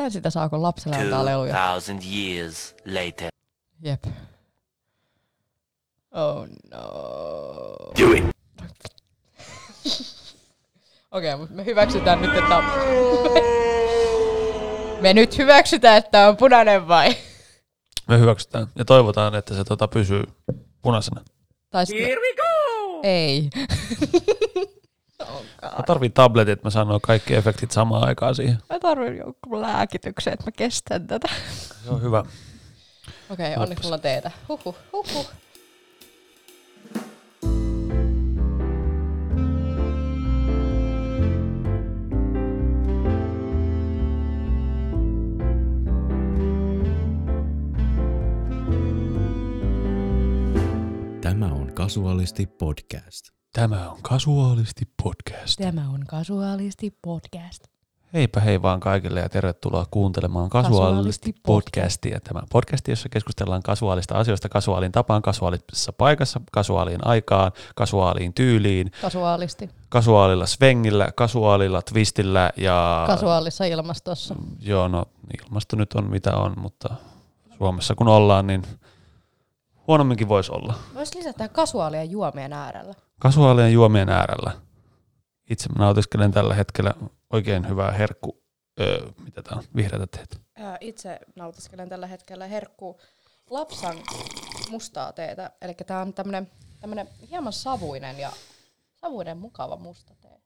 Mistä sitä saa, kun lapselle antaa leluja? 2000 years later. Jep. Oh no. Do it. Okei, mutta me hyväksytään nyt, että on... Me nyt hyväksytään, että on punainen vai? Me hyväksytään ja toivotaan, että se tota pysyy punaisena. Tai sit me... we go! Ei. Mä tarviin tabletit, että mä saan kaikki efektit samaan aikaan siihen. Mä tarvitsen jonkun lääkityksen, että mä kestän tätä. Se on hyvä. Okei, okay, onneksi mulla on teetä. Huhhuh, huhhuh. Tämä on Kasuaalisti podcast. Tämä on Kasuaalisti podcast. Tämä on Kasuaalisti podcast. Heipä hei vaan kaikille ja tervetuloa kuuntelemaan Kasuaalisti podcastia. Tämä podcasti, jossa keskustellaan kasuaalista asioista kasuaalin tapaan, kasuaalisessa paikassa, kasuaaliin aikaan, kasuaaliin tyyliin, Kasuaalisti. kasuaalilla svengillä, kasuaalilla twistillä ja... Kasuaalissa ilmastossa. Joo, no ilmasto nyt on mitä on, mutta Suomessa kun ollaan, niin huonomminkin voisi olla. Voisi lisätä kasuaalia juomien äärellä. Kasuaalien juomien äärellä. Itse mä nautiskelen tällä hetkellä oikein hyvää herkku, öö, mitä tää on, vihreätä teetä. Ää, Itse nautiskelen tällä hetkellä herkku lapsan mustaa teetä. Eli tää on tämmönen, tämmönen hieman savuinen ja savuinen mukava musta tee.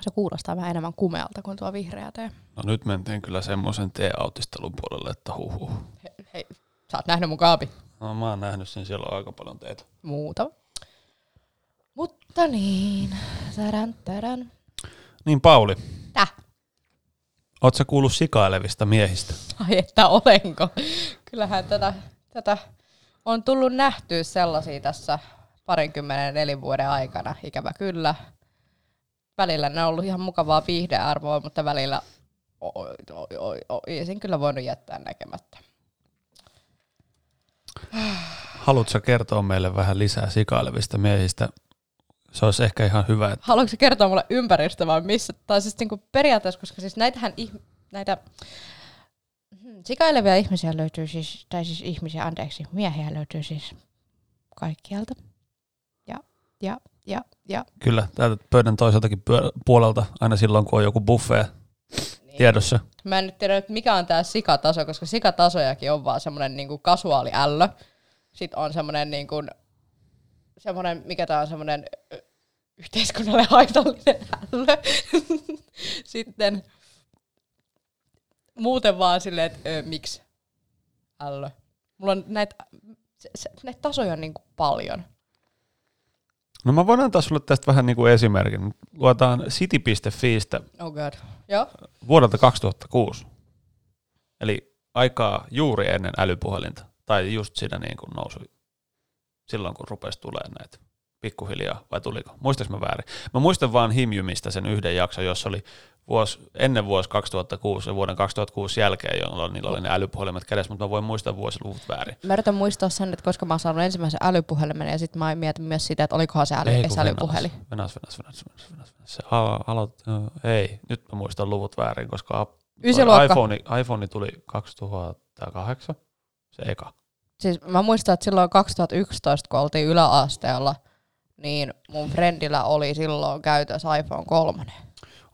Se kuulostaa vähän enemmän kumealta kuin tuo vihreä tee. No nyt mentiin kyllä semmoisen tee-autistelun puolelle, että huhuh. He, hei, sä oot nähnyt mun kaapi. No mä oon nähnyt sen, siellä on aika paljon teitä. Muuta. Mutta niin, tärän, tärän. Niin Pauli, Täh? oot sä kuullut sikailevista miehistä? Ai että olenko. Kyllähän tätä, tätä on tullut nähtyä sellaisia tässä parinkymmenen elinvuoden aikana, ikävä kyllä. Välillä ne on ollut ihan mukavaa viihdearvoa, mutta välillä oi, oi, oi, oi, sen kyllä voinut jättää näkemättä. Haluatko kertoa meille vähän lisää sikailevista miehistä? Se olisi ehkä ihan hyvä, että Haluatko kertoa mulle ympäristö vai missä? Tai siis niinku periaatteessa, koska siis näitähän ih- näitä hmm, sikailevia ihmisiä löytyy siis, tai siis ihmisiä, anteeksi, miehiä löytyy siis kaikkialta. Ja, ja, ja, ja. kyllä täältä pöydän toiseltakin puolelta aina silloin, kun on joku buffet. Tiedossa. Mä en nyt tiedä, että mikä on tää sikataso, koska sikatasojakin on vaan semmonen niinku kasuaali ällö. Sitten on semmonen niinku, semmonen, mikä tää on semmonen ö, yhteiskunnalle haitallinen ällö. Sitten muuten vaan silleen, että ö, miksi ällö. Mulla on näitä, näitä tasoja on niinku paljon. No mä voin antaa sulle tästä vähän niin kuin esimerkin. Luotaan city.fiistä Oh god. Joo. vuodelta 2006. Eli aikaa juuri ennen älypuhelinta. Tai just siinä niin kuin nousui silloin, kun rupesi tulemaan näitä pikkuhiljaa, vai tuliko? Muistaks mä väärin? Mä muistan vaan Himjumista sen yhden jakson, jossa oli vuosi, ennen vuosi 2006 ja vuoden 2006 jälkeen, jolloin niillä oli ne älypuhelimet kädessä, mutta mä voin muistaa vuosiluvut väärin. Mä yritän muistaa sen, että koska mä oon saanut ensimmäisen älypuhelimen ja sitten mä mietin myös sitä, että olikohan se äly, Ei, älypuhelin. Venas, venas, venas, venas, venas. Se alo, ei, nyt mä muistan luvut väärin, koska iPhone, iPhone tuli 2008, se eka. Siis mä muistan, että silloin 2011, kun oltiin yläasteella, niin mun friendillä oli silloin käytössä iPhone 3.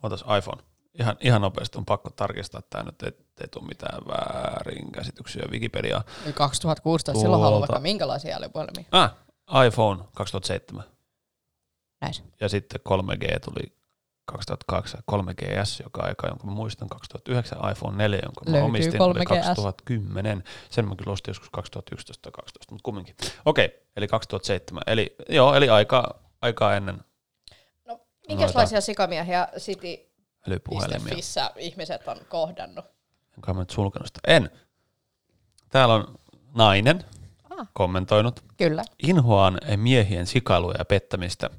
Otas iPhone. Ihan, ihan nopeasti on pakko tarkistaa tämä nyt, ettei tule mitään väärinkäsityksiä Wikipediaa. Eli 2016, silloin haluaa Tuolta. vaikka minkälaisia älypuhelimia. Ah, iPhone 2007. Näin. Ja sitten 3G tuli 2008, 3GS, joka aika, jonka mä muistan, 2009, iPhone 4, jonka mä Löytyy omistin, oli 3GS. 2010. Sen mä kyllä ostin joskus 2011 tai 2012, mutta kumminkin. Okei, eli 2007. Eli, joo, eli aikaa, aikaa ennen minkälaisia sikamiehiä City. Fissä ihmiset on kohdannut? Enkä mä nyt sulkenut sitä. En. Täällä on nainen Ah. kommentoinut. Kyllä. Inhoaan miehien sikailuja ja pettämistä.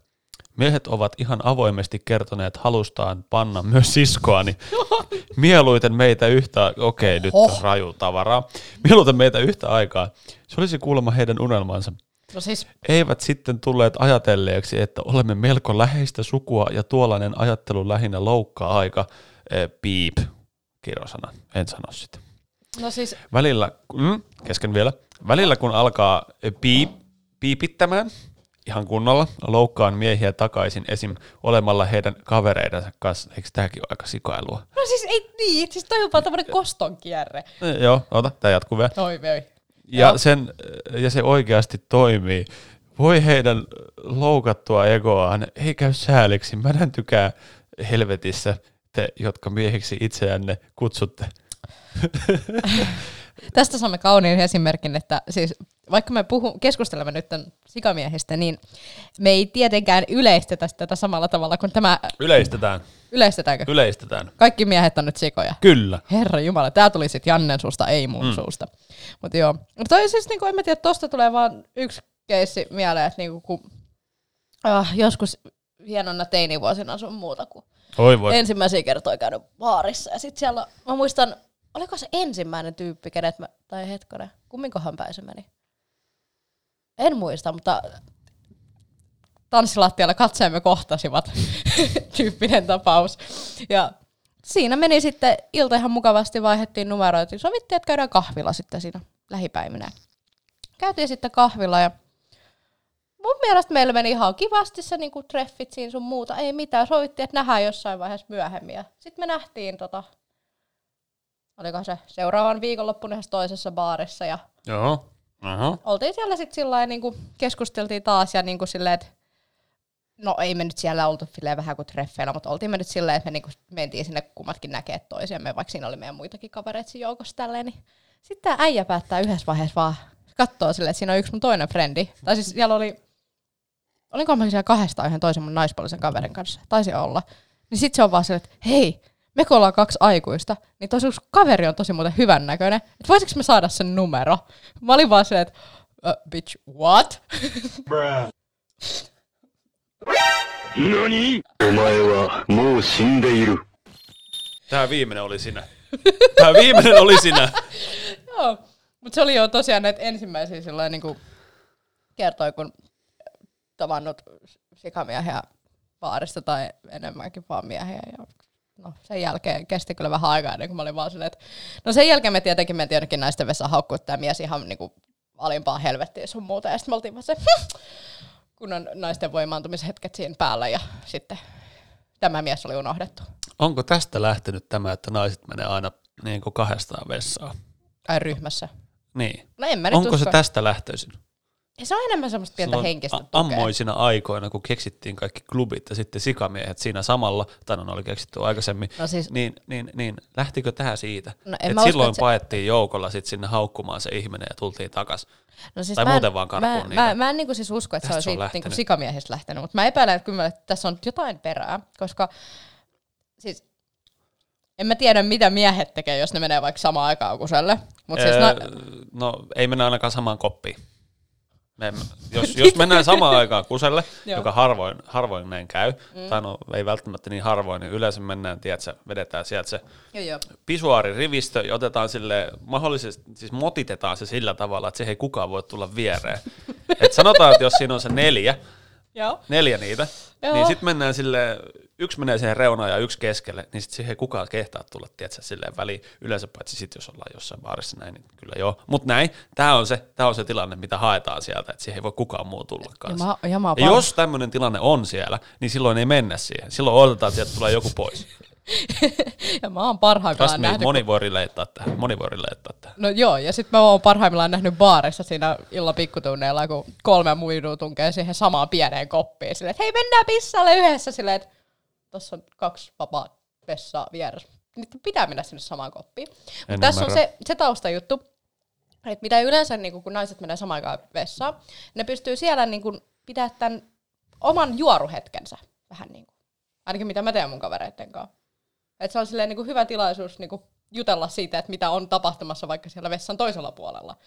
Miehet ovat ihan avoimesti kertoneet halustaan panna myös siskoani. Mieluiten meitä yhtä, okei nyt on raju tavaraa. Mieluiten meitä yhtä aikaa. Se olisi kuulemma heidän unelmansa. No siis, eivät sitten tulleet ajatelleeksi, että olemme melko läheistä sukua ja tuollainen ajattelu lähinnä loukkaa aika eh, piip, kirosana, en sano sitä. no siis, Välillä, mm, kesken vielä, välillä kun alkaa eh, piip, piipittämään ihan kunnolla, loukkaan miehiä takaisin esim. olemalla heidän kavereidensa kanssa. Eikö tämäkin ole aika sikailua? no siis ei niin, siis toi on vaan tämmönen koston kierre. Eh, joo, ota, tämä jatkuu vielä. Oi vei. Ja, Joo. sen, ja se oikeasti toimii. Voi heidän loukattua egoaan, ei käy sääliksi, mädäntykää helvetissä te, jotka miehiksi itseänne kutsutte. Tästä saamme kauniin esimerkin, että siis vaikka me puhu, keskustelemme nyt tämän sikamiehistä, niin me ei tietenkään yleistetä tätä samalla tavalla kuin tämä, Yleistetään, yleistetäänkö? yleistetään. Kaikki miehet on nyt sikoja. Kyllä. Herra Jumala, tää tuli sitten Jannen suusta, ei mun mm. suusta. Mutta joo, Mut toi siis, niinku, en mä tiedä, tosta tulee vaan yksi keissi mieleen, että niinku, kun ah, joskus hienona teinivuosina sun muuta, kun Oi voi. ensimmäisiä kertoja käynyt baarissa. Ja sitten siellä, mä muistan, oliko se ensimmäinen tyyppi, kenet mä, tai hetkonen, kumminkohan päin se meni? En muista, mutta tanssilattialla katseemme kohtasivat tyyppinen tapaus. Ja siinä meni sitten ilta ihan mukavasti, vaihdettiin numeroita. Sovittiin, että käydään kahvilla sitten siinä lähipäivinä. Käytiin sitten kahvilla ja mun mielestä meillä meni ihan kivasti se niinku treffit siinä sun muuta. Ei mitään, sovittiin, että nähdään jossain vaiheessa myöhemmin. Sitten me nähtiin tota, oliko se seuraavan viikonloppuna toisessa baarissa ja Joo. Aha. oltiin siellä sitten sillä niinku keskusteltiin taas ja niinku silleen, että no ei me nyt siellä oltu vähän kuin treffeillä, mutta oltiin me nyt silleen, että me niinku mentiin sinne kummatkin näkee toisiamme, vaikka siinä oli meidän muitakin kavereita siinä joukossa tälleen, niin sitten tämä äijä päättää yhdessä vaiheessa vaan katsoa silleen, että siinä on yksi mun toinen frendi. Tai siis siellä oli, olinko mä siellä kahdestaan yhden toisen mun naispuolisen kaverin kanssa, taisi olla. Niin sitten se on vaan silleen, että hei, me kun ollaan kaksi aikuista, niin tosi kaveri on tosi muuten hyvän näköinen. Että voisiko me saada sen numero? Mä olin vaan se, että uh, bitch, what? Tämä Omae wa shindeiru. Tää viimeinen oli sinä. Tää viimeinen oli sinä. Joo. Mut se oli jo tosiaan näitä ensimmäisiä sellainen niinku kertoi, kun tavannut sikamiehiä baarista tai enemmänkin vaan miehiä ja no, sen jälkeen kesti kyllä vähän aikaa ennen kuin mä olin vaan silleen, että no sen jälkeen me tietenkin mentiin jonnekin naisten vessaan haukkuu, että tämä mies ihan niin kuin alimpaa helvettiä sun muuta. Ja sitten me oltiin vaan se, kun on naisten voimaantumishetket siinä päällä ja sitten tämä mies oli unohdettu. Onko tästä lähtenyt tämä, että naiset menee aina niin kuin kahdestaan vessaan? Tai ryhmässä. Niin. No en mä nyt Onko se usko. tästä lähtöisin? Ja se on enemmän semmoista pientä Silloin henkistä a- tukea. ammoisina aikoina, kun keksittiin kaikki klubit ja sitten sikamiehet siinä samalla, tai no ne oli keksitty aikaisemmin, No siis- niin, niin, niin lähtikö tämä siitä? No että mä usko, silloin että se- paettiin joukolla sit sinne haukkumaan se ihminen ja tultiin takas. No siis Tai mä en- muuten vaan karkuun mä, niitä. Mä, mä en niinku siis usko, että Tästä se on on siitä niinku sikamiehistä lähtenyt, mutta mä epäilen, että kyllä että tässä on jotain perää, koska siis en mä tiedä, mitä miehet tekee, jos ne menee vaikka samaan aikaan kuselle. Mutta siis Öö, na- no ei mennä ainakaan samaan koppiin. Me, jos, jos mennään samaan aikaan kuselle, joka harvoin, harvoin näin käy, mm. tai no ei välttämättä niin harvoin, niin yleensä mennään, tiedätkö, vedetään sieltä se joo, joo. pisuaaririvistö ja otetaan sille mahdollisesti, siis motitetaan se sillä tavalla, että siihen ei kukaan voi tulla viereen. Et sanotaan, että jos siinä on se neljä, Joo. neljä niitä, Joo. niin sitten mennään sille yksi menee siihen reunaan ja yksi keskelle, niin sitten siihen ei kukaan kehtaa tulla, tiedätkö, silleen väliin. Yleensä paitsi sitten, jos ollaan jossain baarissa näin, niin kyllä joo. Mutta näin, tämä on, se, tää on se tilanne, mitä haetaan sieltä, että siihen ei voi kukaan muu tulla Ja kanssa. mä, ja mä Ja jos tämmöinen tilanne on siellä, niin silloin ei mennä siihen. Silloin odotetaan, että sieltä tulee joku pois. Ja mä oon Trust parhaimmillaan me, nähnyt... moni voi relattaa tähän. Moni voi relattaa tähän. No joo, ja sitten mä oon parhaimmillaan nähnyt baarissa siinä illan pikkutunneilla, kun kolme muidua tunkee siihen samaan pieneen koppiin. Silleen, että hei mennään pissalle yhdessä. Silleen, että tossa on kaksi vapaa vessaa vieressä. Niiden pitää mennä sinne samaan koppiin. En Mut tässä on se, se taustajuttu, että mitä yleensä niin kun naiset menee samaan aikaan vessaan, ne pystyy siellä niin kun, pitää tämän oman juoruhetkensä vähän niin kuin. Ainakin mitä mä teen mun kavereitten kanssa. Et se on silleen niin kuin hyvä tilaisuus niin kuin jutella siitä, että mitä on tapahtumassa vaikka siellä vessan toisella puolella.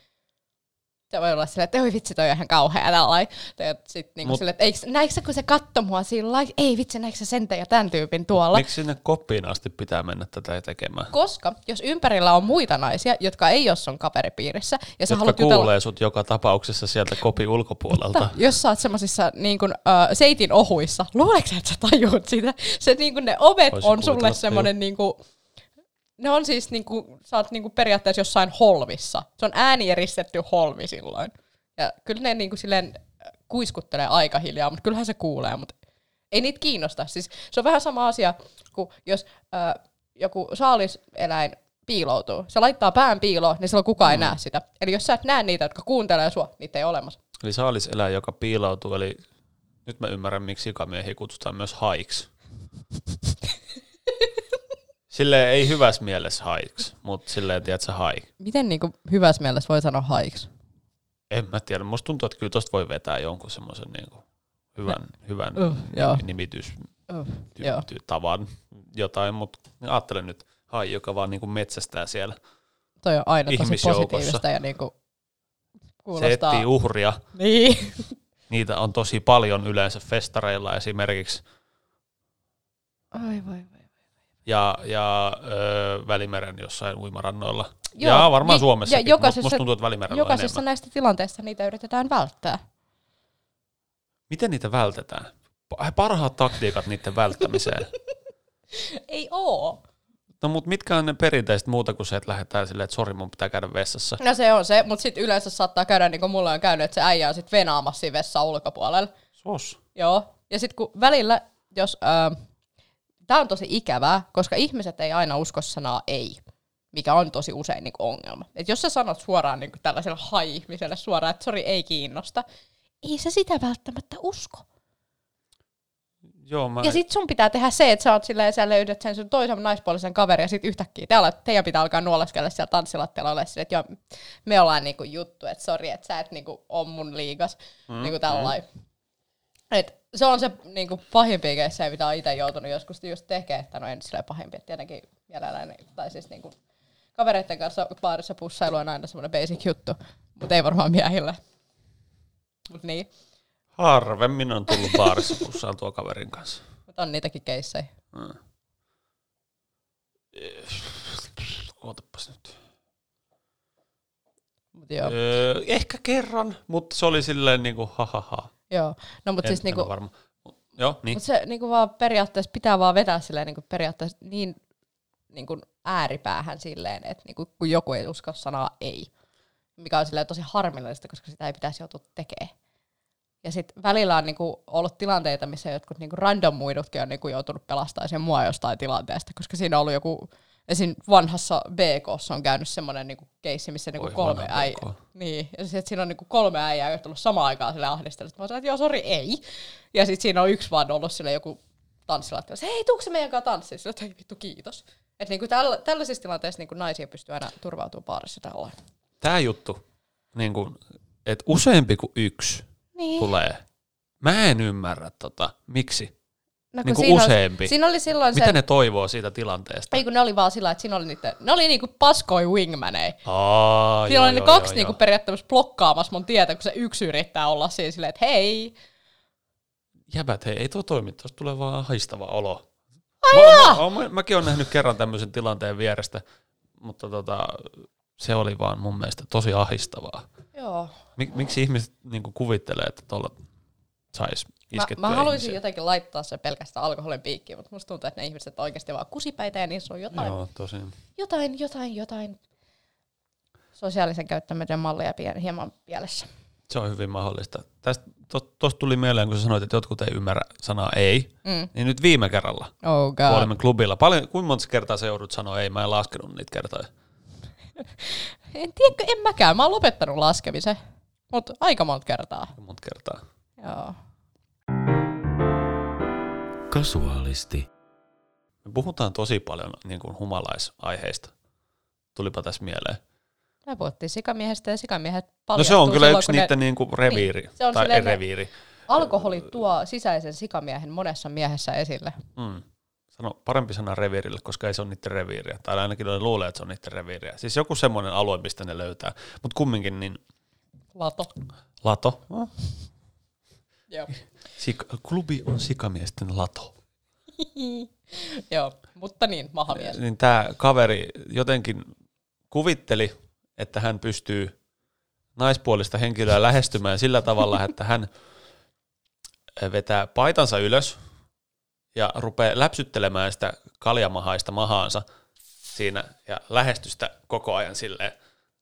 Se voi olla silleen, että oi vitsi, toi on ihan kauhea tällainen. Tai sitten niinku Mut- silleen, että eikö, näikö sä, kun se katto mua sillä ei vitsi, näikö sä sen ja tämän tyypin tuolla. Miksi sinne koppiin asti pitää mennä tätä tekemään? Koska jos ympärillä on muita naisia, jotka ei ole sun kaveripiirissä, ja sä Jotka haluat kuulee jutella, sut joka tapauksessa sieltä kopin ulkopuolelta. Mutta jos sä oot semmoisissa niin kun, äh, seitin ohuissa, luuleeko sä, että sä tajuut sitä? Se, niin kun ne ovet Voisin on sulle semmoinen, niin kun, ne on siis, niin kun, sä oot niin kun periaatteessa jossain holvissa. Se on äänieristetty holvi silloin. Ja kyllä ne niin kun, silleen äh, kuiskuttelee aika hiljaa, mutta kyllähän se kuulee, mutta ei niitä kiinnosta. Siis se on vähän sama asia, kuin jos äh, joku saaliseläin piiloutuu. Se laittaa pään piiloon, niin silloin kukaan mm. ei näe sitä. Eli jos sä et näe niitä, jotka kuuntelee sua, niitä ei ole olemassa. Eli saaliseläin, joka piiloutuu, eli nyt mä ymmärrän, miksi sikamiehiä kutsutaan myös haiksi. Silleen ei hyvässä mielessä haiksi, mutta silleen, tiedätkö, haik. Miten niinku hyvässä mielessä voi sanoa haiksi? En mä tiedä, musta tuntuu, että kyllä tosta voi vetää jonkun semmoisen niinku hyvän, hyvän Uh, joo. nimitys Uh, ty- joo. ty- tavan jotain, mutta ajattelen nyt hai, joka vaan niinku metsästää siellä. Toi on aina tosi positiivista ja niinku Se kuulostaa... etsii uhria. Niin. Niitä on tosi paljon yleensä festareilla esimerkiksi. Ai voi voi. Ja, ja öö, Välimeren jossain uimarannoilla. Joo, ja varmaan Suomessakin, ja mutta jokaisessa- musta tuntuu, että Välimerellä Jokaisessa näistä tilanteista niitä yritetään välttää. Miten niitä vältetään? Pa- Parhaat taktiikat niiden välttämiseen. Ei oo. No mutta mitkä on ne perinteiset muuta kuin se, että lähdetään silleen, että sori mun pitää käydä vessassa. No se on se, mutta sitten yleensä saattaa käydä niin kuin mulla on käynyt, että se äijä on sitten venaamassa vessan ulkopuolella. Sos. Joo. Ja sitten kun välillä, jos... Äh, Tämä on tosi ikävää, koska ihmiset ei aina usko sanaa ei, mikä on tosi usein niin ongelma. Et jos sä sanot suoraan niin tällaiselle hai-ihmiselle suoraan, että sori ei kiinnosta, ei se sitä välttämättä usko. Joo, mä... Ja sit sun pitää tehdä se, että sä oot silleen, sä löydät sen sun toisen naispuolisen kaverin ja sit yhtäkkiä te alat, teidän pitää alkaa nuoleskella siellä tanssilattialla ole silleen, että joo, me ollaan niinku juttu, että sori, että sä et niinku on mun liigas, mm, niinku tällainen. Et se on se niinku pahimpia keissejä, mitä on itse joutunut joskus just tekemään, että no en silleen pahimpia, tietenkin mielelläni, tai siis niinku kavereiden kanssa baarissa pussailu on aina semmoinen basic juttu, mutta ei varmaan miehille. Mut niin, Harvemmin on tullut baarissa pussailtua kaverin kanssa. mutta on niitäkin keissejä. Mm. Ootapas nyt. Mut joo. Öö, ehkä kerran, mutta se oli silleen niinku ha ha ha. Joo, no mutta siis niinku, varma. Joo, niin. mut se niinku vaan periaatteessa pitää vaan vetää silleen niinku periaatteessa niin niinku ääripäähän silleen, että niinku, kun joku ei usko sanaa ei, mikä on silleen tosi harmillista, koska sitä ei pitäisi joutua tekemään. Ja sitten välillä on niinku ollut tilanteita, missä jotkut niinku random muidutkin on niinku joutunut pelastamaan sen mua jostain tilanteesta, koska siinä on ollut joku, esim. vanhassa BKssa on käynyt semmoinen niinku keissi, missä niinku Oi, kolme äijää, BK. niin, ja sit siinä on niinku kolme äijää, jotka on ollut samaan aikaan sille ahdistellut. Mä sanoin, että joo, sori, ei. Ja sitten siinä on yksi vaan ollut sille joku tanssilattia. Se, hei, tuukse meidän kanssa tanssiin? Sille, että ei vittu, kiitos. Että niinku tällä, tällaisissa tilanteissa niinku naisia pystyy aina turvautumaan baarissa tällä Tää juttu, niin kuin, että useampi kuin yksi Niin. tulee. Mä en ymmärrä tota, miksi. No, Niinku siinä useampi. Oli, siinä oli silloin Mitä se, ne toivoo siitä tilanteesta? ei kun ne oli vaan sillä, että siinä oli niitä, ne oli niinku paskoi wingmaneja. Aa, Siinä joo, oli ne joo, kaksi joo, niinku joo. periaatteessa blokkaamassa mun tietä, kun se yksi yrittää olla siinä silleen, että hei. Jäbät, hei, ei tuo toimi, tuosta tulee vaan haistava olo. Ai mä, jaa! mä, mä, mäkin olen nähnyt kerran tämmöisen tilanteen vierestä, mutta tota, se oli vaan mun mielestä tosi ahistavaa. Joo. Mik, miksi ihmiset niinku kuvittelee, että tuolla sais Mä, iskettyä mä haluaisin ihmisiä? jotenkin laittaa se pelkästään alkoholin piikkiin, mutta musta tuntuu, että ne ihmiset on oikeasti vaan kusipäitä ja niissä on jotain, Joo, tosin. jotain, jotain, jotain sosiaalisen käyttämisen mallia pien, hieman pielessä. Se on hyvin mahdollista. Tästä tuosta tuli mieleen, kun sä sanoit, että jotkut ei ymmärrä sanaa ei, Mm. niin nyt viime kerralla, Oh kun god. olimme klubilla, paljon, kuinka monta kertaa se joudut sanoa ei, mä en laskenut niitä kertoja. En tiedä, en mäkään. Mä oon lopettanut laskemisen. Mutta aika monta kertaa. Monta kertaa. Joo. Kasuaalisti. Me puhutaan tosi paljon niin kuin humalaisaiheista. Tulipa tässä mieleen. Me puhuttiin sikamiehestä ja sikamiehet No se on kyllä silloin, yksi kun ne- niiden niin kuin reviiri, Niin, se on tai silleen reviiri. Alkoholi tuo sisäisen sikamiehen monessa miehessä esille. Mm. Sano parempi sana reviirille, koska ei se ole niiden reviiriä. Tai ainakin ne luulee, että se on niiden reviiriä. Siis joku semmoinen alue, mistä ne löytää. Mutta kumminkin, niin Lato. Lato. No, Joo. Sika, klubi on sikamiesten lato. Joo, mutta niin, mahamies. Niin tämä kaveri jotenkin kuvitteli, että hän pystyy naispuolista henkilöä lähestymään sillä tavalla, että hän vetää paitansa ylös ja rupeaa läpsyttelemään sitä kaljamahaista mahaansa siinä ja lähestystä koko ajan silleen.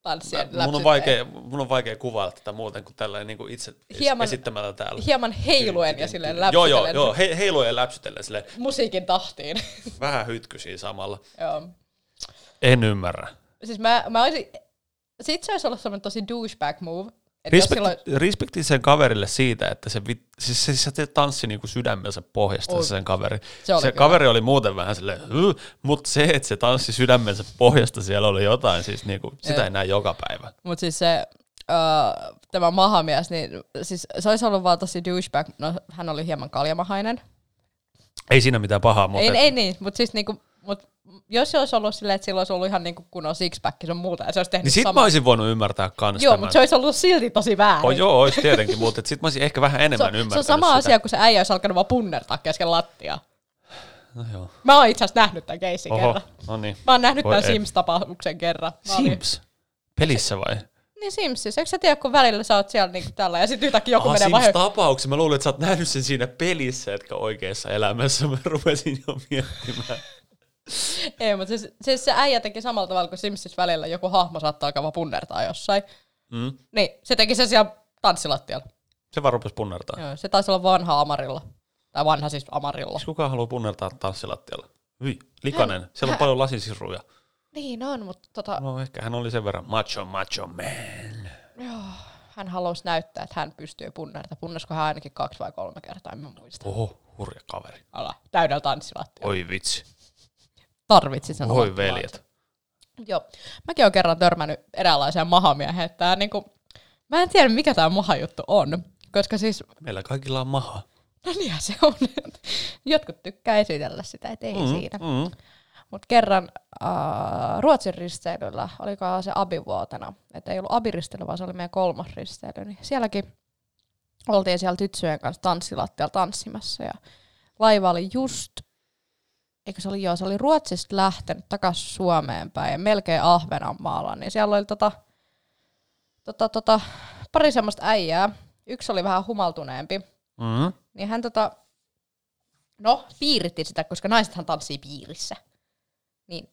Tanssien Mun on, vaikea, mun on vaikea kuvailla tätä muuten kuin tällainen niin kuin itse Hieman- esittämällä täällä. Hieman heiluen ja silleen Joo, joo, läpsytellen joo, he, heiluen ja läpsytellen silleen, musiikin tahtiin. vähän hytkysiä samalla. joo. En ymmärrä. Siis mä, mä olisin, sit se olisi ollut semmoinen tosi douchebag move. Respekti, silloin, respekti sen kaverille siitä, että se, vit, siis se, se, se tanssi niinku sydämensä pohjasta se sen kaveri. Se oli se kyllä. kaveri oli muuten vähän silleen, mutta se, että se tanssi sydämensä pohjasta, siellä oli jotain, siis niinku, sitä ei näe joka päivä. Mutta siis se, uh, tämä mahamies, niin siis se olisi ollut vaan tosi douchebag. No, hän oli hieman kaljamahainen. Ei siinä mitään pahaa, mutta Ei, ei niin, mutta siis niinku, mut jos se olisi ollut silleen, että sillä olisi ollut ihan niinku kunnon sixpack sun muuta, ja se olisi tehnyt niin sit samaa. mä olisin voinut ymmärtää kans Joo, mutta se olisi ollut silti tosi väärin. Oh, joo, olisi tietenkin, mutta sit mä olisin ehkä vähän se, enemmän on, se ymmärtänyt on sama sitä. asia, kun se äijä olisi alkanut vaan punnertaa kesken lattiaa. No, joo. Mä oon itse asiassa nähnyt tämän keissin Oho, kerran. no niin. Mä oon nähnyt Voi tämän ei. Sims-tapauksen kerran. Mä olin- Sims? Pelissä vai? Niin Simsissä. Eikö sä tiedä, kun välillä sä oot siellä niinku tällä ja sitten yhtäkkiä joku Ah, menee vahingossa. tapauksen. Mä luulin, että sä oot nähnyt sen siinä pelissä, etkä oikeassa elämässä. Mä rupesin jo miettimään. Ei, mutta siis, siis, se äijä teki samalla tavalla kuin Simsissä välillä joku hahmo saattaa alkaa punnertaa jossain. Mm. Niin, se teki sen siellä tanssilattialla. Se vaan rupesi punnertaa. Joo, se taisi olla vanha Amarilla. Tai vanha siis Amarilla. Miksi kukaan haluaa punnertaa tanssilattialla? Hyi, likainen. Siellä on hän- paljon lasisirruja. Niin on, mutta tota, No ehkä hän oli sen verran macho, macho man. joo, hän halusi näyttää, että hän pystyy punnerta. Punnesko hän ainakin kaksi vai kolme kertaa, en mä muista. Oho, hurja kaveri. Ala, täydellä tanssilattialla. Oi vitsi. Tarvitsi sen Oi omat veljet. Joo. Mäkin olen kerran törmännyt eräänlaiseen mahamieheen. että Tää niinku, mä en tiedä, mikä tämä mahajuttu on. Koska siis, Meillä kaikilla on maha. no niinhän se on. Jotkut tykkää esitellä sitä, et ei mm, siinä. Mm. Mutta kerran äh, Ruotsin risteilyllä, oliko se abivuotena, että ei ollut abiristeily, vaan se oli meidän kolmas risteily, niin sielläkin oltiin siellä tyttöjen kanssa tanssilattialla tanssimassa ja laiva oli just, eikö se oli joo, se oli Ruotsista lähtenyt takaisin Suomeen päin ja melkein Ahvenanmaalla, niin siellä oli tota, tota, tota, pari semmoista äijää, yksi oli vähän humaltuneempi, Mm. niin hän tota, no, piiritti sitä, koska naisethan tanssii piirissä. Niin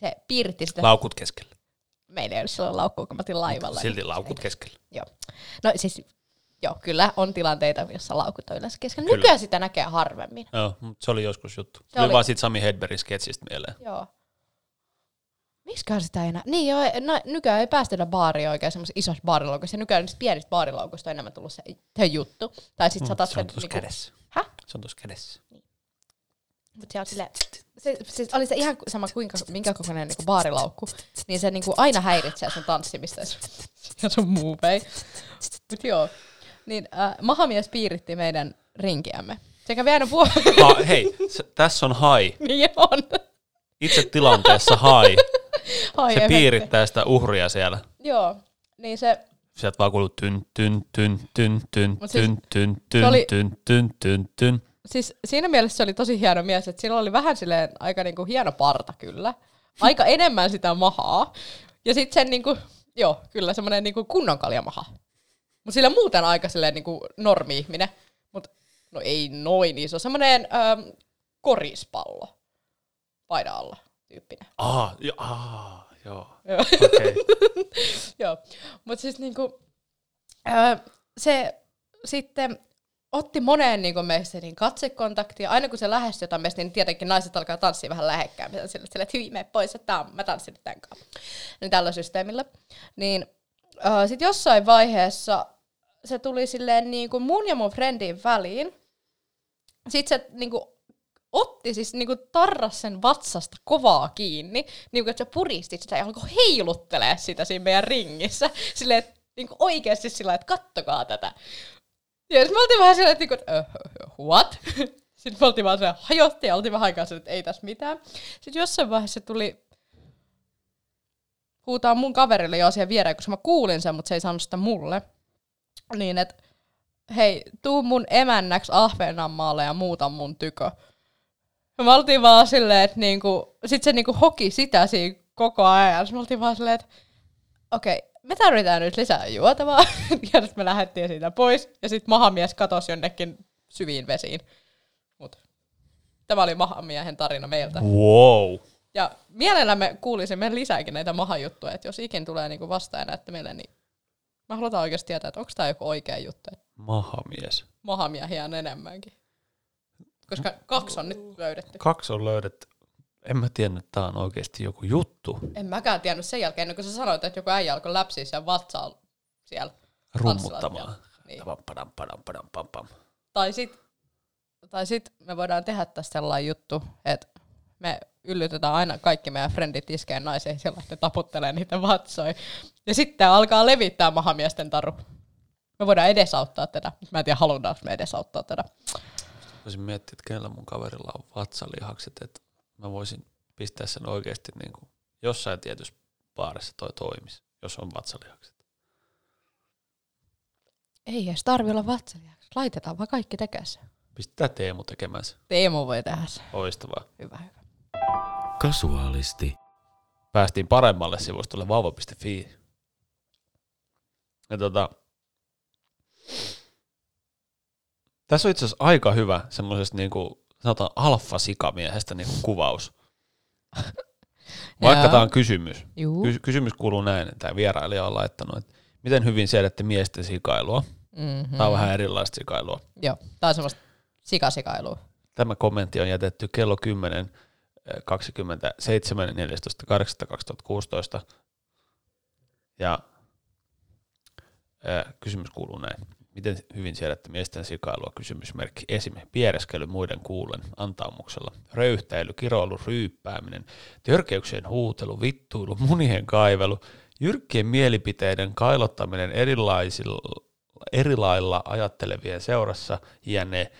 se piiritti sitä. Laukut keskellä. Meillä ei ole silloin laukkua, kun mä laivalla. Silti laukut keskellä. Joo. No siis, joo, kyllä on tilanteita, joissa laukut on yleensä kesken. Kyllä. Nykyään sitä näkee harvemmin. Joo, mutta se oli joskus juttu. Se Se oli, oli. vaan siitä Sami Hedbergin sketsistä mieleen. Joo. Miksiköhän sitä ei enää? Niin joo, no, nykyään ei päästetä baariin oikein semmoisessa isossa baariloukussa. Ja nykyään niistä pienistä baariloukusta on enemmän tullut se, se juttu. Tai sit Mm, se on tuossa kädessä. Häh? Se on tuossa kädessä. Mut se, on sille, se, siis oli se ihan sama kuinka, minkä kokoinen niinku baarilaukku, niin se niinku aina häiritsee sun tanssimista ja sun, ja sun muuvei. Mut joo, niin äh, mahamies piiritti meidän rinkiämme. Se kävi aina vuosi. Ha, hei, se, tässä on hai. niin on. Itse tilanteessa hai. Ai Se piirittää sitä uhria siellä. Joo, niin se, Sieltä vaan kuuluu tyn, tyn, tyn, tyn, tyn, Mut siis tyn, tyn, tyn, oli- tyn, tyn, tyn, tyn. siis siinä mielessä se oli tosi hieno mies, että sillä oli vähän silleen aika niinku hieno parta kyllä. Aika enemmän sitä mahaa. Ja sitten sen niinku, joo, kyllä semmoinen niinku kunnon kaljamaha. Mutta sillä muuten aika silleen niinku normi-ihminen. Mutta no ei noin iso. Semmoinen ähm, korispallo paidan alla tyyppinen. Aa, jo, aa, joo. Joo. Okei. Joo, mutta siis niinku, ää, se sitten otti moneen niinku meistä niin katsekontaktia. Aina kun se lähestyi jotain meistä, niin tietenkin naiset alkaa tanssia vähän lähekkään. Sille, sille että hyvin, mene pois, että mä tanssin nyt tämän kanssa. Niin tällä systeemillä. Niin sitten jossain vaiheessa se tuli silleen niinku mun ja mun friendin väliin. Sitten se niinku otti siis niinku tarras sen vatsasta kovaa kiinni, niinku että se puristi sitä ja alkoi heiluttelee sitä siinä meidän ringissä. Silleen, että niinku oikeasti sillä että kattokaa tätä. Ja sitten me oltiin vähän silleen, että niinku, uh, what? Sitten me oltiin vaan silleen, hajotti ja oltiin vähän aikaa silleen, että ei tässä mitään. Sitten jossain vaiheessa tuli huutaa mun kaverille jo siihen viereen, koska mä kuulin sen, mutta se ei saanut sitä mulle. Niin, että hei, tuu mun emännäksi Ahvenanmaalle ja muuta mun tykö. Ja me oltiin vaan silleen, että niinku, sit se niinku hoki sitä siinä koko ajan. Sitten me oltiin vaan silleen, että okei, okay, me tarvitaan nyt lisää juotavaa. ja sitten me lähdettiin siitä pois. Ja sitten mahamies katosi jonnekin syviin vesiin. Mut tämä oli mahamiehen tarina meiltä. Wow. Ja mielellämme kuulisimme lisääkin näitä mahajuttuja, että jos ikin tulee niinku vastaan näette meille, niin mä halutaan oikeasti tietää, että onko tämä joku oikea juttu, että Mahamies. mahamiehiä on enemmänkin. Koska kaksi on nyt löydetty. Kaksi on löydetty. En mä tiennyt, että tää on oikeasti joku juttu. En mäkään tiennyt sen jälkeen, ennen kuin sä sanoit, että joku äijä alkoi läpsiä siellä vatsaa siellä. Rummuttamaan. Niin. Pam, padam, padam, padam, pam, pam. Tai sit, tai sit me voidaan tehdä tästä sellainen juttu, että me yllytetään aina kaikki meidän frendit iskeen naisiin sillä, että ne taputtelee niitä vatsoja. Ja sitten alkaa levittää mahamiesten taru. Me voidaan edesauttaa tätä. Mä en tiedä, halutaanko me edesauttaa tätä. Voisin miettiä, että kenellä mun kaverilla on vatsalihakset, että mä voisin pistää sen oikeasti niin kuin jossain tietyssä baarissa toi toimisi, jos on vatsalihakset. Ei edes tarvi olla vatsaliaksi. Laitetaan vaan kaikki tekee se. Pistää Teemu tekemään se. Teemu voi tehdä se. Loistavaa. Hyvä, hyvä. Kasuaalisti. Päästiin paremmalle sivustolle vauva.fi. Ja tota, tässä on itse asiassa aika hyvä semmoisesta niinku, sanotaan alfa-sikamiehestä niinku kuvaus. Vaikka tämä on kysymys. Juu. Kys- kysymys kuuluu näin, että tämä vierailija on laittanut, että miten hyvin siedätte miesten sikailua. Mm-hmm. Tämä on vähän erilaista sikailua. Joo, tää on semmoista sikasikailua. Tämä kommentti on jätetty kello 10, eh, 27, 14, 8, 2016. Ja ää, kysymys kuuluu näin. Miten hyvin siedätte miesten sikailua? Kysymysmerkki. Esim. Piereskely muiden kuulen antaumuksella. Röyhtäily, kiroilu, ryyppääminen, törkeyksien huutelu, vittuilu, munien kaivelu, jyrkkien mielipiteiden kailottaminen erilaisilla, eri lailla ajattelevien seurassa, jne.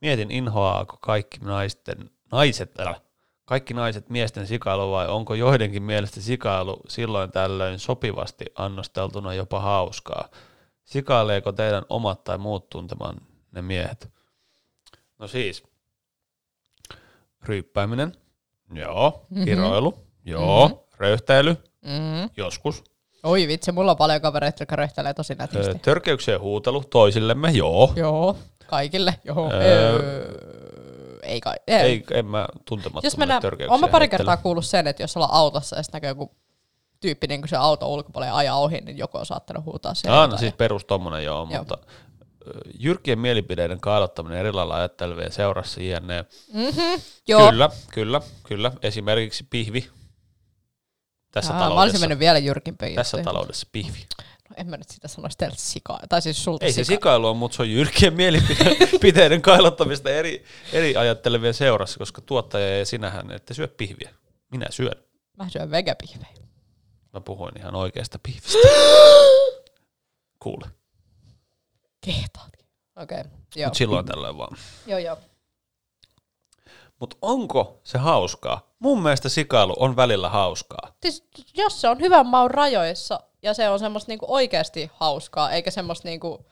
Mietin inhoaako kaikki naisten, naiset, älä, kaikki naiset miesten sikailu vai onko joidenkin mielestä sikailu silloin tällöin sopivasti annosteltuna jopa hauskaa? Sikaileeko teidän omat tai muut tunteman ne miehet? No siis, ryyppääminen, joo, Mhm. kiroilu, joo, Mhm. röyhtäily, Mm-hmm. joskus, Oi vitsi, mulla on paljon kavereita, jotka röhtäilee tosi nätisti. törkeyksien huutelu toisillemme, joo, Joo, kaikille. Joo. Öö, Öö, ei kai. Ei. ei, en mä tuntemattomille Jos törkeyksiä olen pari kertaa kuullut sen, että jos ollaan autossa ja sitten näkyy joku tyyppi niin se auto ulkopuolella ajaa ohi, niin joku on saattanut huutaa no jotain. siis perus tommonen joo, Joo. mutta jyrkkien mielipideiden kailottaminen eri lailla ajattelevien seurassa jne. Mhm, Joo. Kyllä, kyllä, kyllä. Esimerkiksi pihvi. Tässä Aa, mä olisin taloudessa. mennyt vielä jyrkimpiin Tässä juttuihin. taloudessa pihvi. En mä nyt sitä sanoisi teille sikaa. Tai siis sulta Ei se sika. sikailu on, mutta se on jyrkkien mielipiteiden kailottamista eri, eri ajattelevien seurassa, koska tuottaja ja sinähän ette syö pihviä. Minä syön. Mä syön vegapihvejä. Mä puhuin ihan oikeasta pihvistä. Kuule. Kehtaatkin. Okei, okay. joo. Mutta silloin tällöin vaan. Joo, joo. Mutta onko se hauskaa? Mun mielestä sikailu on välillä hauskaa. Siis, jos se on hyvän maun rajoissa ja se on semmoista niinku oikeasti hauskaa, eikä semmoista niinku...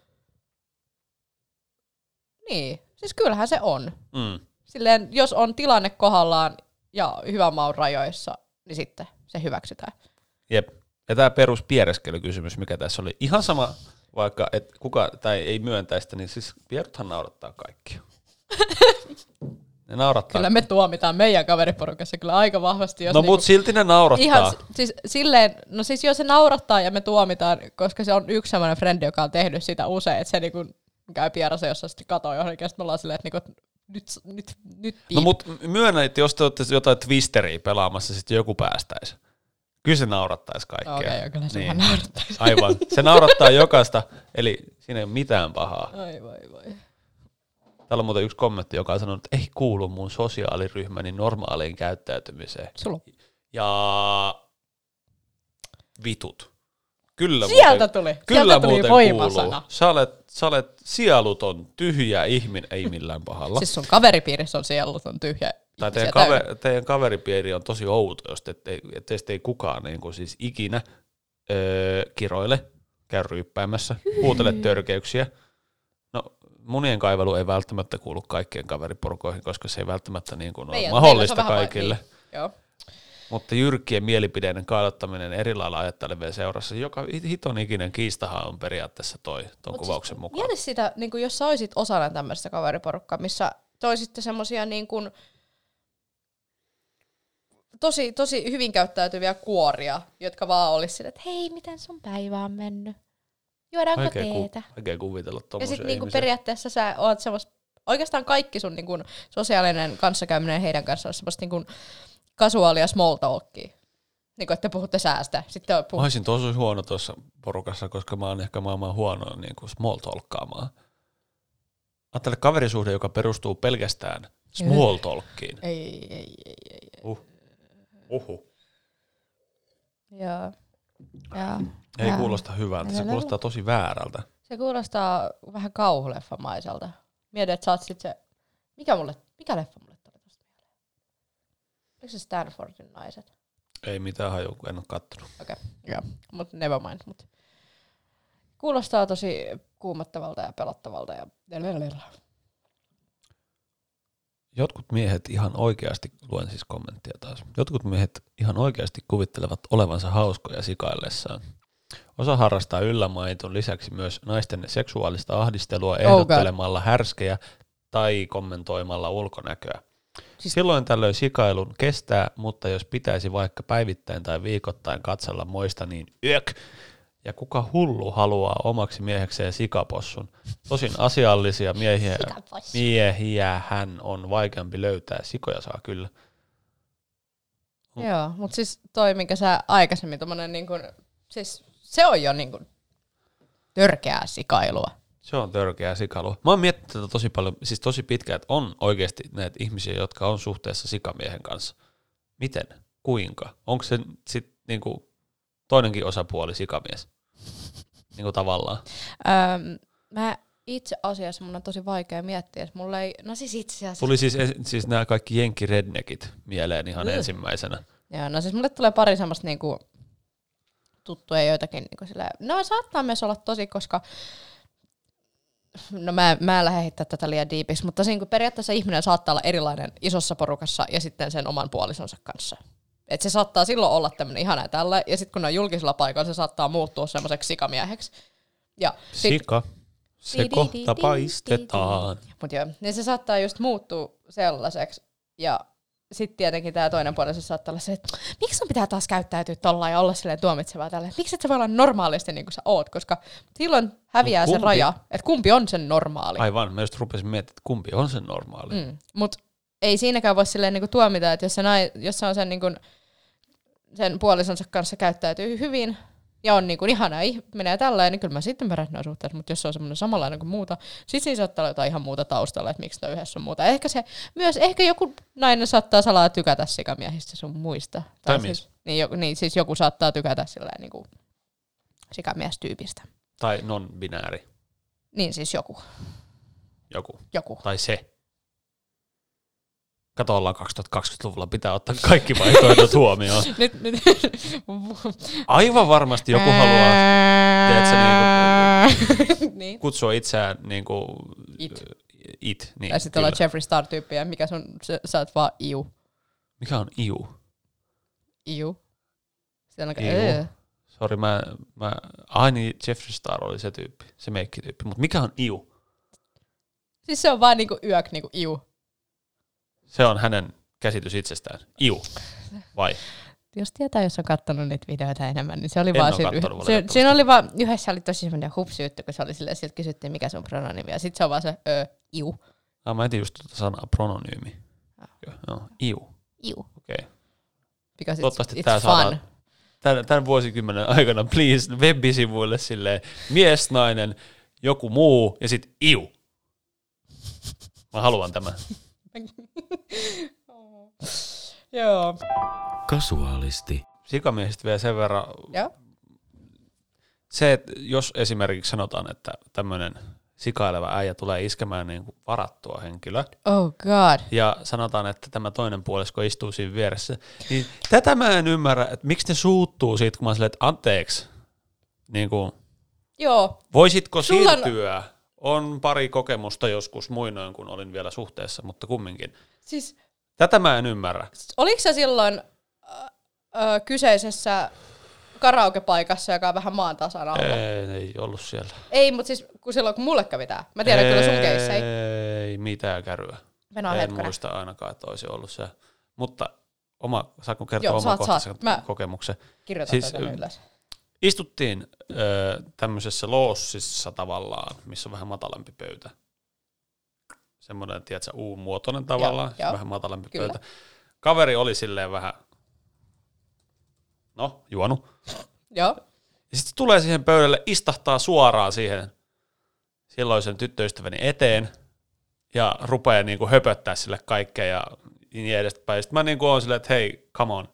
Niin, siis kyllähän se on. Mm. Silleen, jos on tilanne kohdallaan ja hyvän maun rajoissa, niin sitten se hyväksytään. Jep. Ja tämä perus piereskelykysymys, mikä tässä oli ihan sama, vaikka et kuka tai ei myöntäisi sitä, niin siis pieruthan naurattaa kaikkia. Ne naurattaa. Kyllä me tuomitaan meidän kaveriporukassa kyllä aika vahvasti. Jos no niinku, mut silti ne naurattaa. Ihan siis silleen, no siis jos se naurattaa ja me tuomitaan, koska se on yksi sellainen frendi, joka on tehnyt sitä usein, että se niinku käy pierassa, jossa sitten katoo johonkin, ja sitten me ollaan silleen, että niinku, nyt, nyt, nyt No mut myönnä, että jos te olette jotain twisteriä pelaamassa, sitten joku päästäisi. Kyllä se naurattaisi kaikkea. Okei, okay, kyllä se Niin. naurattaisi. Aivan. Se naurattaa jokaista, eli siinä ei ole mitään pahaa. Ai vai vai. Täällä on muuten yksi kommentti, joka on sanonut, että ei kuulu mun sosiaaliryhmäni normaaliin käyttäytymiseen. Sulla. Ja vitut. Kyllä Sieltä muuten, tuli. Kyllä Sieltä tuli muuten voimasana. kuuluu. Sä olet, sä olet sieluton, tyhjä ihminen, ei millään pahalla. Siis sun kaveripiirissä on sieluton tyhjä Tai teidän, kaver, teidän kaveripiiri on tosi outo, jos te, te, teistä ei kukaan niin kuin siis ikinä öö, kiroile, käy ryyppäämässä, huutele törkeyksiä. Munien kaivelu ei välttämättä kuulu kaikkien kaveriporukoihin, koska se ei välttämättä niin kuin ole mahdollista kaikille. vai- Niin, joo. Mutta jyrkkien mielipideiden kaadottaminen eri lailla ajattelevien seurassa, joka hiton ikinen kiistahan on periaatteessa toi, ton Mut kuvauksen siis, mukaan. Mieti sitä, niin kuin jos sä olisit osana tämmöistä kaveriporukkaa, missä toisitte semmosia niin kuin, tosi, tosi hyvin käyttäytyviä kuoria, jotka vaan olisi sille, että hei, miten sun päivä on mennyt? Juodaanko ku, teetä? vaikea kuvitella Ja sitten niinku periaatteessa sä oot semmos, oikeastaan kaikki sun niinku sosiaalinen kanssakäyminen heidän kanssaan on semmoista niinku kasuaalia small talkia. Niinku, että te puhutte säästä. Sitten Mä puhut, olisin tosi huono tuossa porukassa, koska mä oon ehkä maailman huono niin kuin small talkkaamaan. Ajattele kaverisuhde, joka perustuu pelkästään small talkiin. ei, ei, ei, ei, ei. Uh. Uhu. Joo. Joo. Ei Jaa. kuulosta hyvältä, se kuulostaa tosi väärältä. Se kuulostaa vähän kauhuleffamaiselta. Mieti, että sä oot sit se... Mikä, mulle, mikä leffa mulle tuli tosta mieleen? Oliko se Stanfordin naiset? Ei mitään haju, kun en ole kattonut. Okei, okay. joo. Mutta never mind. Mut. Kuulostaa tosi kuumottavalta ja pelottavalta. Ja... Jotkut miehet ihan oikeasti, luen siis kommenttia taas, jotkut miehet ihan oikeasti kuvittelevat olevansa hauskoja sikaillessaan. Osa harrastaa yllämaitun lisäksi myös naisten seksuaalista ahdistelua ehdottelemalla härskejä tai kommentoimalla ulkonäköä. Siis- Silloin tällöin sikailun kestää, mutta jos pitäisi vaikka päivittäin tai viikoittain katsella moista, niin yök! Ja kuka hullu haluaa omaksi miehekseen sikapossun? Tosin asiallisia miehiä, miehiä hän on vaikeampi löytää. Sikoja saa kyllä. Joo, mutta siis toi, minkä sä aikaisemmin tommonen niin kun, siis se on jo niin kun törkeää sikailua. Se on törkeä sikailu. Mä oon miettinyt tätä tosi paljon, siis tosi pitkään, että on oikeasti näitä ihmisiä, jotka on suhteessa sikamiehen kanssa. Miten? Kuinka? Onko se sitten niinku toinenkin osapuoli sikamies? Niinku tavallaan. Öm, mä itse asiassa mun on tosi vaikea miettiä, että mulla ei, no siis itse asiassa, Tuli siis, siis nämä kaikki jenkki-redneckit mieleen ihan Mm. ensimmäisenä. Joo, no siis mulle tulee pari semmoista niinku tuttuja joitakin niinku sillä, no saattaa myös olla tosi, koska no mä, mä en lähde heittää tätä liian diipiksi, mutta siinä kun periaatteessa ihminen saattaa olla erilainen isossa porukassa ja sitten sen oman puolisonsa kanssa. Et se saattaa silloin olla tämmöinen ihana ja tällä, ja sitten kun ne on julkisella paikalla, se saattaa muuttua semmoiseksi sikamieheksi. Ja sit, Sika. Se kohta paistetaan. Mut joo, niin se saattaa just muuttua sellaiseksi. Ja sitten tietenkin tämä toinen puoli se saattaa olla se, että miksi sun pitää taas käyttäytyä tolla ja olla silleen tuomitsevaa tälle. Miksi et sä voi olla normaalisti niin kuin sä oot, koska silloin häviää se raja, että kumpi on sen normaali. Aivan, mä just rupesin miettimään, että kumpi on se normaali. Mm. Mutta ei siinäkään voi silleen niin kuin tuomita, että jos se, nai, jos se on sen, niin kuin, sen puolisonsa kanssa käyttäytyy hyvin ja on niin kuin ihana ihminen ja tällä, niin kyllä mä sitten pärjään ne suhteessa, mutta jos se on semmoinen samanlainen kuin muuta, sitten siinä saattaa olla jotain ihan muuta taustalla, että miksi ne yhdessä on muuta. Ehkä se, myös ehkä joku nainen saattaa salaa tykätä sikamiehistä sun muista. Tai siis, niin, jo, niin, siis joku saattaa tykätä sillä niin kuin sikamiestyypistä. Tai non-binääri. Niin siis joku. Joku. joku. Tai se. Kato, ollaan 2020-luvulla, pitää ottaa kaikki vaihtoehdot huomioon. Nyt, nyt. Aivan varmasti joku haluaa tiedätkö, niinku... niin. kutsua itseään niinku, It. it niin, Tai sitten olla Jeffree Star-tyyppi ja mikä sun, sä, sä oot vaan iu. Mikä on iu? Iu. Sitten on Iu. Sori, mä, mä, ai niin, Jeffree Star oli se tyyppi, se meikkityyppi. Mutta mikä on iu? Siis se on vaan niinku yök niinku iu. Se on hänen käsitys itsestään. Iu. Vai? Jos tietää, jos on kattonut niitä videoita enemmän, niin se oli En vaan siinä, se, siinä oli vaan, yhdessä oli tosi semmoinen hupsyyttä, kun se oli silleen, sieltä kysyttiin, mikä sun prononimi, ja sitten se on vaan se ö, iu. Ah, mä etin just tuota sanaa prononyymi. Ah. Joo, Joo, iu. Iu. Okei. Okay. Because Toivottavasti it's fun. saadaan Tämän, tämän vuosikymmenen aikana, please, web-sivuille silleen mies, nainen, joku muu ja sitten iu. Mä haluan tämän. Joo. Kasuaalisti. Sikamiehistä vielä sen verran, Joo. se, että jos esimerkiksi sanotaan, että tämmöinen sikaileva äijä tulee iskemään niin kuin varattua henkilöä. Oh god. Ja sanotaan, että tämä toinen puolisko istuu siinä vieressä. Niin tätä mä en ymmärrä, että miksi ne suuttuu siitä, kun mä silleen, että anteeksi, niin kuin, Joo, voisitko Sulla siirtyä? On pari kokemusta joskus muinoin, kun olin vielä suhteessa, mutta kumminkin. siis Tätä mä en ymmärrä. oliko se silloin ö, ö, kyseisessä karaokepaikassa, joka on vähän maan tasana? Ei, ei ollut siellä. Ei, mutta siis kun silloin kun mulle kävi tää. Mä tiedän kyllä sun case ei. Ei mitään käryä. Venä en hetkonen. muista ainakaan, että olisi ollut se. Mutta oma, saanko kertoa Joo, oman saat, kohtaisen saat. Mä- kokemuksen? Kirjoitan Siis, siis, tätä ylös. Istuttiin ö, tämmöisessä loossissa tavallaan, missä on vähän matalampi pöytä. Semmoinen, tiedätkö, U-muotoinen tavallaan, joo. vähän matalampi Kyllä. pöytä. Kaveri oli silleen vähän, no, juonut. Joo. Ja sitten tulee siihen pöydälle, istahtaa suoraan siihen silloisen tyttöystäväni eteen ja rupeaa niinku höpöttää sille kaikkea ja niin edespäin. Sitten mä niinku oon silleen, että hei, come on,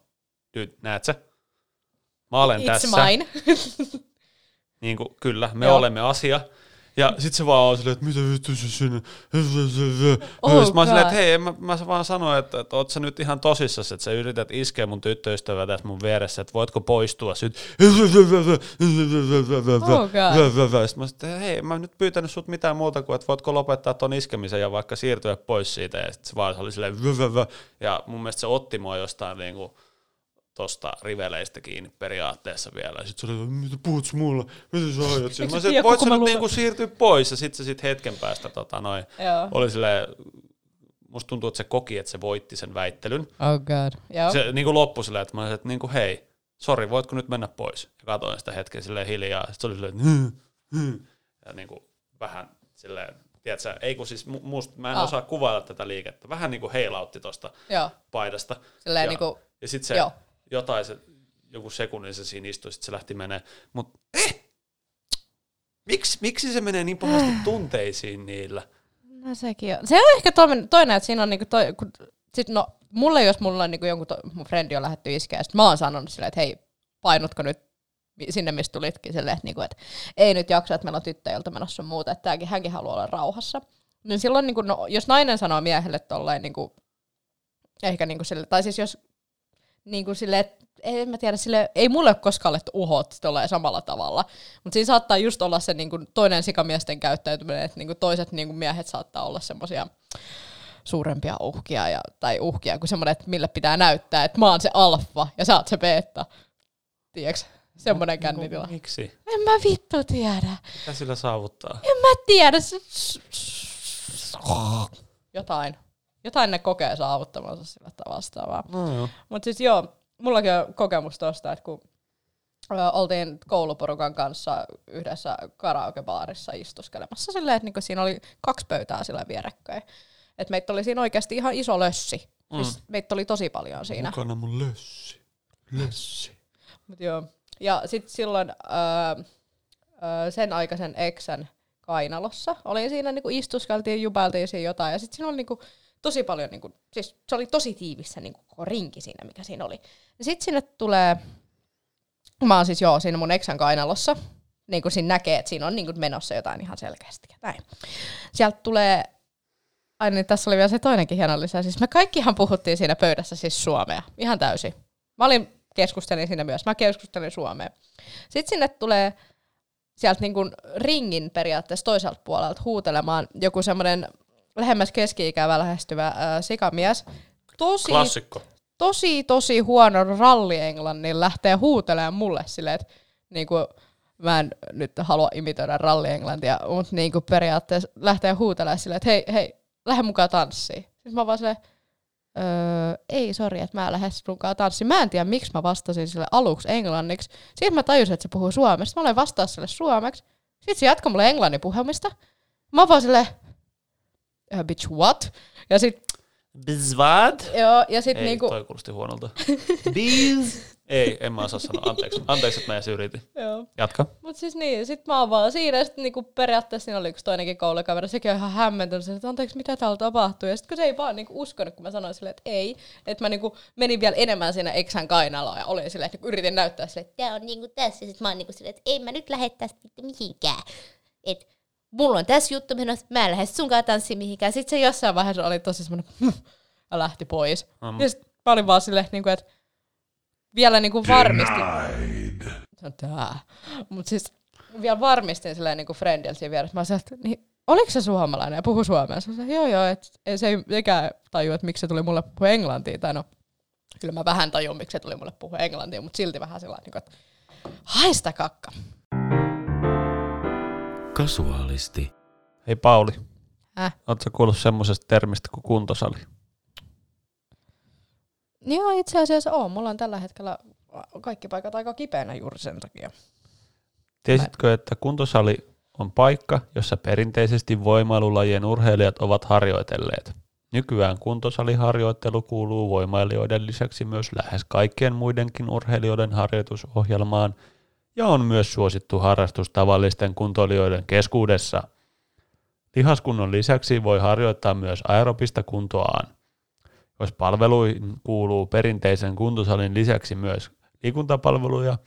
dude, näet sä? Mä olen It's tässä. mine. Niin kuin, kyllä, me Joo. olemme asia. Ja sit se vaan on silleen, että mitä vittu se sinne. Oh Sitten mä oon silleen, että hei, mä, mä vaan sanoin, että, että oot sä nyt ihan tosissas, että sä yrität iskeä mun tyttöystävää tässä mun vieressä, että voitko poistua. Sitten Oh God. Sitten mä hei, mä en nyt pyytänyt sut mitään muuta kuin, että voitko lopettaa ton iskemisen ja vaikka siirtyä pois siitä. Ja sitten se vaan oli silleen, ja mun mielestä se otti mua jostain niinku, tosta riveleistä kiinni periaatteessa vielä. Sitten se oli, mitä puhut mulle, mitä sä ajat? Eikö Mä sanoin, voit sä nyt niinku siirtyä pois, ja sitten se sit hetken päästä tota, noin, oli silleen, musta tuntuu, että se koki, että se voitti sen väittelyn. Oh god. Joo. Se niinku loppui silleen, että mä olisin, että niinku, hei, sori, voitko nyt mennä pois? Ja katoin sitä hetken silleen hiljaa, sitten se oli silleen, että "Hmm, hmm." ja niinku vähän silleen, tiedätkö, ei kun siis mu- musta, mä en Ah. osaa kuvailla tätä liikettä, vähän niinku heilautti tosta Joo. paidasta. Silleen ja, niinku, ja sitten se joo. Jotain, se, joku sekunnin se siinä istui, sitten se lähti menee. Mutta eh, miksi, miksi se menee niin pahasti tunteisiin niillä? No sekin on. Se on ehkä toinen, toinen että siinä on niinku toi, kun, sit no, mulle jos mulla on niinku jonkun to, mun frendi on lähetty iskeä, sit mä oon sanonut silleen, että hei, painutko nyt sinne, mistä tulitkin, silleen, että, niinku, että ei nyt jaksa, että meillä on tyttöjältä menossa muuta, että tääkin, hänkin haluaa olla rauhassa. Niin silloin, niinku, no, jos nainen sanoo miehelle tolleen, niinku, ehkä niinku sille, tai siis jos niinku sille, et, en mä tiedä, sille, ei mulle ole koskaan alettu uhot tolleen samalla tavalla, mutta siinä saattaa just olla se niinku, toinen sikamiesten käyttäytyminen, että niinku, toiset niinku, miehet saattaa olla semmoisia suurempia uhkia, ja, tai uhkia kuin semmoinen, että mille pitää näyttää, että mä oon se alfa ja sä oot se beta. Tiedätkö? Semmoinen kännitila. Niinku, Miksi? En mä vittu tiedä. Mitä sillä saavuttaa? En mä tiedä. Jotain. Jotain ne kokee saavuttamansa sillä tavalla vastaavaa. No. Mutta siis joo, mullakin on kokemus tosta, että kun ö, oltiin kouluporukan kanssa yhdessä karaokebaarissa istuskelemassa silleen, että niinku siinä oli kaksi pöytää sillä vierekkäin. Että meitä oli siinä oikeasti ihan iso lössi. Mm. Siis meitä oli tosi paljon siinä. Mukana mun lössi. Lössi. Mut joo. Ja sitten silloin öö, öö, sen aikaisen eksän kainalossa olin siinä, niinku istuskeltiin, jupailtiin siinä jotain, ja sitten siinä oli niinku tosi paljon, niinku, siis se oli tosi tiivissä niinku koko rinki siinä, mikä siinä oli. Sitten sinne tulee, mä oon siis joo siinä mun eksän kainalossa, niin kuin siinä näkee, että siinä on niinku menossa jotain ihan selkeästi. Näin. Sieltä tulee, ai niin tässä oli vielä se toinenkin hieno lisä, siis me kaikkihan puhuttiin siinä pöydässä siis suomea, ihan täysin. Mä olin, keskustelin siinä myös, mä keskustelin suomea. Sitten sinne tulee sieltä niin kuin ringin periaatteessa toiselta puolelta huutelemaan joku semmoinen lähemmäs keski-ikävä lähestyvä ää, sikamies. Tosi, Klassikko. tosi, tosi huono rallienglannin lähtee huutelemaan mulle silleen, että niin kuin, mä en nyt halua imitoida rallienglantia, mutta niin kuin periaatteessa lähtee huutelemaan silleen, että hei, hei, lähde mukaan tanssiin. Sitten mä vaan silleen, öö, ei sori, että mä lähden sunkaan tanssiin. Mä en tiedä, miksi mä vastasin sille aluksi englanniksi. Sitten mä tajusin, että se puhuu suomesta. Mä olen vastaa sille suomeksi. Sitten se jatkoi mulle englannin puhumista. Mä vaan silleen, uh, bitch what? Ja sit, Bizvad? joo, ja sit Ei, niinku, toi kuulosti huonolta. Biz? Ei, en mä osaa sanoa. Anteeksi, anteeksi että mä edes yritin. joo. Jatka. Mut siis niin, sit mä oon vaan siinä, ja sit niinku periaatteessa siinä oli yksi toinenkin koulukaveri, sekin on ihan hämmentynyt, että anteeksi, mitä täällä tapahtuu, ja sit kun se ei vaan niinku uskonut, kun mä sanoin silleen, että ei, että mä niinku menin vielä enemmän siinä eksän kainaloon, ja olin silleen, että niinku yritin näyttää silleen, että tää on niinku tässä. Sitten mä oon niinku silleen, että ei mä nyt lähde tästä vittu mihinkään. Et mulla on tässä juttu menossa, mä en lähde sunkaan tanssiin mihinkään. Sitten se jossain vaiheessa oli tosi semmoinen, ja lähti pois. Mm. Ja sit mä olin vaan silleen, niin että vielä niin kuin varmistin. Se on tää. Mut siis vielä varmistin silleen niin kuin friendillä siinä vieressä. Mä sanoin, että niin, oliko se suomalainen ja puhu suomea? Se sanoi, joo joo, että ei se ei eikä tajua, että miksi se tuli mulle puhua englantia. Tai no, kyllä mä vähän tajun, miksi se tuli mulle puhua englantia, mutta silti vähän sellainen, niin kuin, että haista kakka. Kasuaalisti. Hei Pauli, Äh. ootko kuullut semmoisesta termistä kuin kuntosali? Joo, itse asiassa on. Mulla on tällä hetkellä kaikki paikat aika kipeänä juuri sen takia. Tiesitkö, että kuntosali on paikka, jossa perinteisesti voimailulajien urheilijat ovat harjoitelleet? Nykyään kuntosaliharjoittelu kuuluu voimailijoiden lisäksi myös lähes kaikkien muidenkin urheilijoiden harjoitusohjelmaan ja on myös suosittu harrastus tavallisten kuntoilijoiden keskuudessa. Lihaskunnon lisäksi voi harjoittaa myös aerobista kuntoaan. Jos palveluihin kuuluu perinteisen kuntosalin lisäksi myös liikuntapalveluja,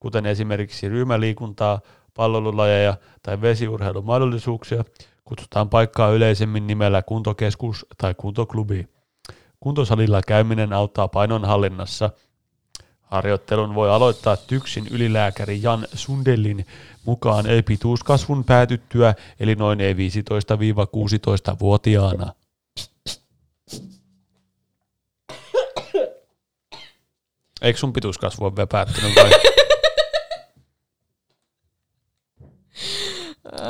kuten esimerkiksi ryhmäliikuntaa, palvelulajeja tai vesiurheilumahdollisuuksia, kutsutaan paikkaa yleisemmin nimellä kuntokeskus tai kuntoklubi. Kuntosalilla käyminen auttaa painonhallinnassa. Harjoittelun voi aloittaa tyksin ylilääkäri Jan Sundelin mukaan pituuskasvun päätyttyä, eli noin ei 15-16-vuotiaana. Eikö sun pituuskasvu ole vielä päättynyt vai?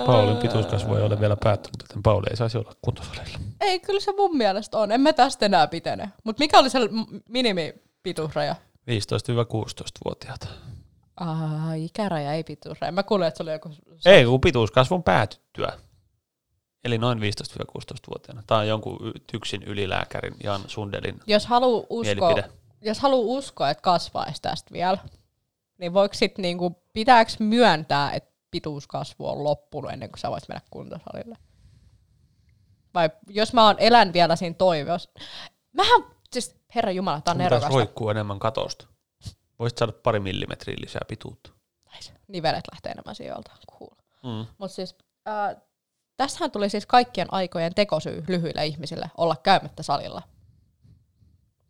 Paulin pituuskasvu ei ole vielä päättynyt, joten Pauli ei saisi olla kuntosalilla. Ei, kyllä se mun mielestä on. En mä tästä enää pitene. Mutta mikä oli se minimipituusraja? 15-16-vuotiaat. Ah, ikäraja ei pituusraja. Mä kuulin, että se oli joku... Ei, kun pituuskasvun päätyttyä. Eli noin 15-16-vuotiaana. Tämä on jonkun y- tyksin ylilääkärin Jan Sundelin Jos haluaa uskoa, jos haluaa uskoa, että kasvaisi tästä vielä, niin voiko sitten niinku, pitääkö myöntää, että pituuskasvu on loppunut ennen kuin sä voit mennä kuntosalille? Vai jos mä oon elän vielä siinä toiveessa. Mähän, herra Jumala, tää on nerokasta. roikkuu enemmän katosta. Voisit saada pari millimetriä lisää pituutta. Nice. Nivelet lähtee enemmän sijoilta. Cool. Mm. Mutta siis, äh, tässähän tuli siis kaikkien aikojen tekosyy lyhyille ihmisille olla käymättä salilla.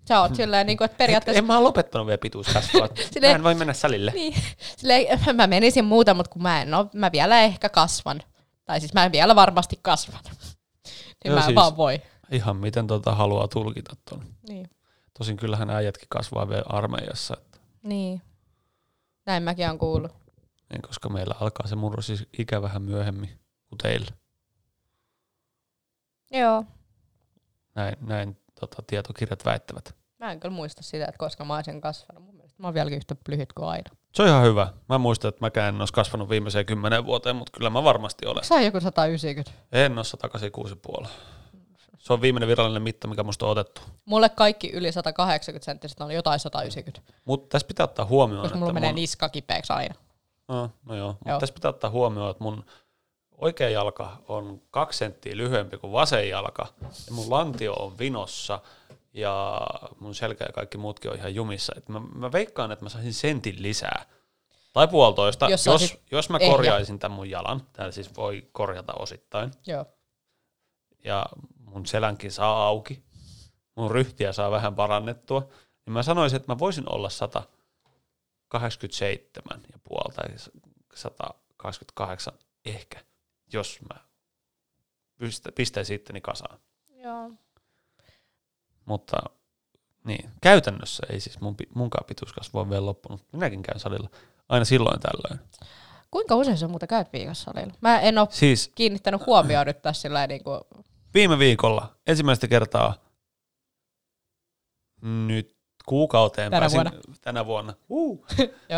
Sä oot silleen, niin kuin, että periaatteessa... En mä oon lopettanut vielä pituuskasvua. mä Silleen- en voi mennä salille. Niin, silleen, mä menisin muuta, mutta kun mä en oo, mä vielä ehkä kasvan. Tai siis mä en vielä varmasti kasvan. niin Joo, mä en siis- vaan voi. Ihan miten tota haluaa tulkita ton. Niin. Tosin kyllähän äijätkin kasvaa vielä armeijassa, että, niin. Näin mäkin on kuullut. niin, koska meillä alkaa se murros siis ikä vähän myöhemmin kuin teillä. Joo. Näin, näin tota, tietokirjat väittävät. Mä en kyllä muista sitä, että koska mä olisin kasvanut. Mun mielestä mä oon vieläkin yhtä lyhyt kuin aina. Se on ihan hyvä. Mä muistan, että mäkään en olisi kasvanut viimeiseen kymmeneen vuoteen, mutta kyllä mä varmasti olen. Sä joku 190. En ole 186,5. Se on viimeinen virallinen mitta, mikä musta on otettu. Mulle kaikki yli 180 senttiset on jotain 190. Mutta tässä pitää ottaa huomioon, Koska että mulla menee mun... niska kipeäksi aina. No, no joo, mutta tässä pitää ottaa huomioon, että mun oikea jalka on kaksi senttiä lyhyempi kuin vasen jalka, ja mun lantio on vinossa, ja mun selkä ja kaikki muutkin on ihan jumissa. Et mä, mä veikkaan, että mä saisin sentin lisää. Tai puolitoista, Jos jos, jos, mä ehjä. korjaisin tämän mun jalan. Täällä siis voi korjata osittain. Joo. Ja mun selänkin saa auki. Mun ryhtiä saa vähän parannettua. Niin mä sanoisin, että mä voisin olla 187 ja puoli tai 128 ehkä, jos mä pistä- pistäisin itteni kasaan. Joo. Mutta niin, käytännössä ei siis mun, munkaan pituuskasvu on vielä loppunut. Minäkin käyn salilla aina silloin tällöin. Kuinka usein sä muuten käyt viikossa salilla? Mä en ole Siis kiinnittänyt huomioon nyt tässä sillä niin kuin, viime viikolla ensimmäistä kertaa nyt kuukauteen Tänä pääsin, vuonna. tänä vuonna uh,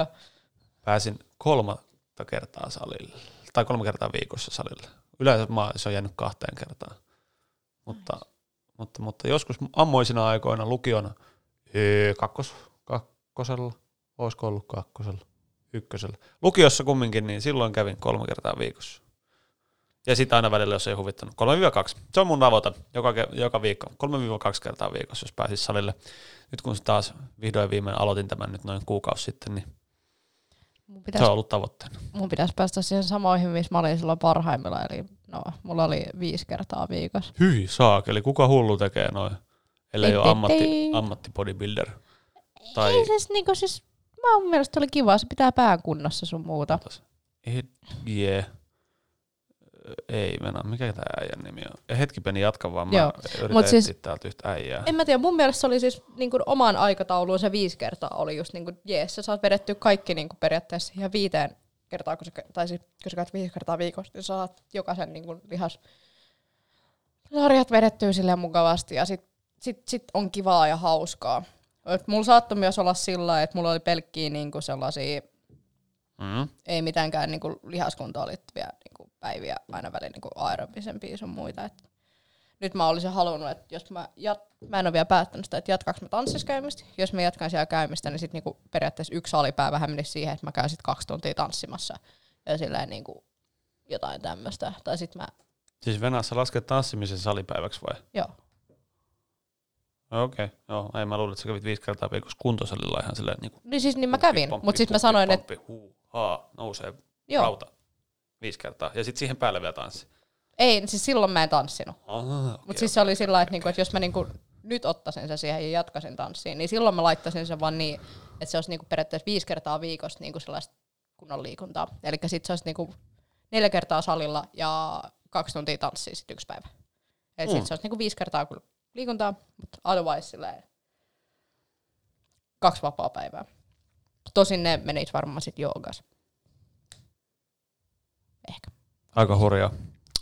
pääsin kolmatta kertaa salille, tai kolme kertaa viikossa salille. Yleensä mä, se on jäänyt kahteen kertaan. Mutta, mutta, mutta joskus ammoisina aikoina lukiona öö, kakkos, kakkosella, olisiko ollut kakkosella, ykkösellä. Lukiossa kumminkin, niin silloin kävin kolme kertaa viikossa. Ja sitten aina välillä, jos ei huvittanut. 3-2. Se on mun tavoite joka, joka viikko. 3-2 kertaa viikossa, jos pääsis salille. Nyt kun taas vihdoin viimein aloitin tämän nyt noin kuukausi sitten, niin mun Se pitäisi, on ollut tavoitteena. mun pitäisi päästä siihen samoihin, missä mä olin silloin parhaimmilla. Eli no, mulla oli viisi kertaa viikossa. Hyi saakeli, kuka hullu tekee noin? Ellei ole ammatti, ammattibodybuilder. Tai Ei siis, niinku, siis mä mun mielestä oli kiva, se pitää pään kunnossa sun muuta. Edge. Ei mennä, mikä tämä äijän nimi on? Hetki peni jatka vaan, mä Joo, yritän mut siis- täältä yhtä äijää. En mä tiedä, mun mielestä se oli siis niin kuin omaan aikatauluun se viisi kertaa oli just niin kuin, jees, sä saat vedettyä kaikki niin kuin periaatteessa ihan viiteen kertaa, kun sä, tai siis, kun sä käyt viisi kertaa viikossa, niin sä saat jokaisen niin kuin lihas sarjat vedettyä silleen mukavasti ja sit, sit, sit on kivaa ja hauskaa. Et mulla saattoi myös olla sillä että mulla oli pelkkiä niin kuin sellaisia, Mm. ei mitenkään niin kuin lihaskuntoon liittyviä niin kuin päiviä aina välillä niin kuin aerobisempia sun muita. Et nyt mä olisin halunnut, että jos mä, jat, mä en ole vielä päättänyt sitä, että jatkaanko mä tanssiskäymistä. Jos mä jatkan siellä käymistä, niin sitten niinku periaatteessa yksi salipäivä menisi siihen, että mä käyn sitten kaksi tuntia tanssimassa ja silleen niinku jotain tämmöistä. Tai sitten mä, Siis Venäjässä lasket tanssimisen salipäiväksi vai? joo, Okei, okay. joo. Ei mä luulin, että sä kävit viisi kertaa viikossa kuntosalilla ihan silleen niin kuin niin siis niin mä kävin, mutta sitten mä sanoin, että huu, haa, nousee joo, rauta viisi kertaa. Ja sitten siihen päälle vielä tanssi. ei, siis silloin mä en tanssinut. Ah, Mutta okay. siis se oli sillä että, niinku, että jos mä niinku nyt ottaisin sen siihen ja jatkaisin tanssiin, niin silloin mä laittaisin sen vaan niin, että se olisi niinku periaatteessa viisi kertaa viikossa niinku sellaista kunnon liikuntaa. Eli sitten se olisi niinku neljä kertaa salilla ja kaksi tuntia tanssia sitten yksi päivä. Eli Mm. sitten se olisi niinku viisi kertaa liikuntaa, mutta otherwise silleen kaksi vapaa päivää. Tosin ne menis varmaan sitten joogas. Ehkä. Aika hurjaa.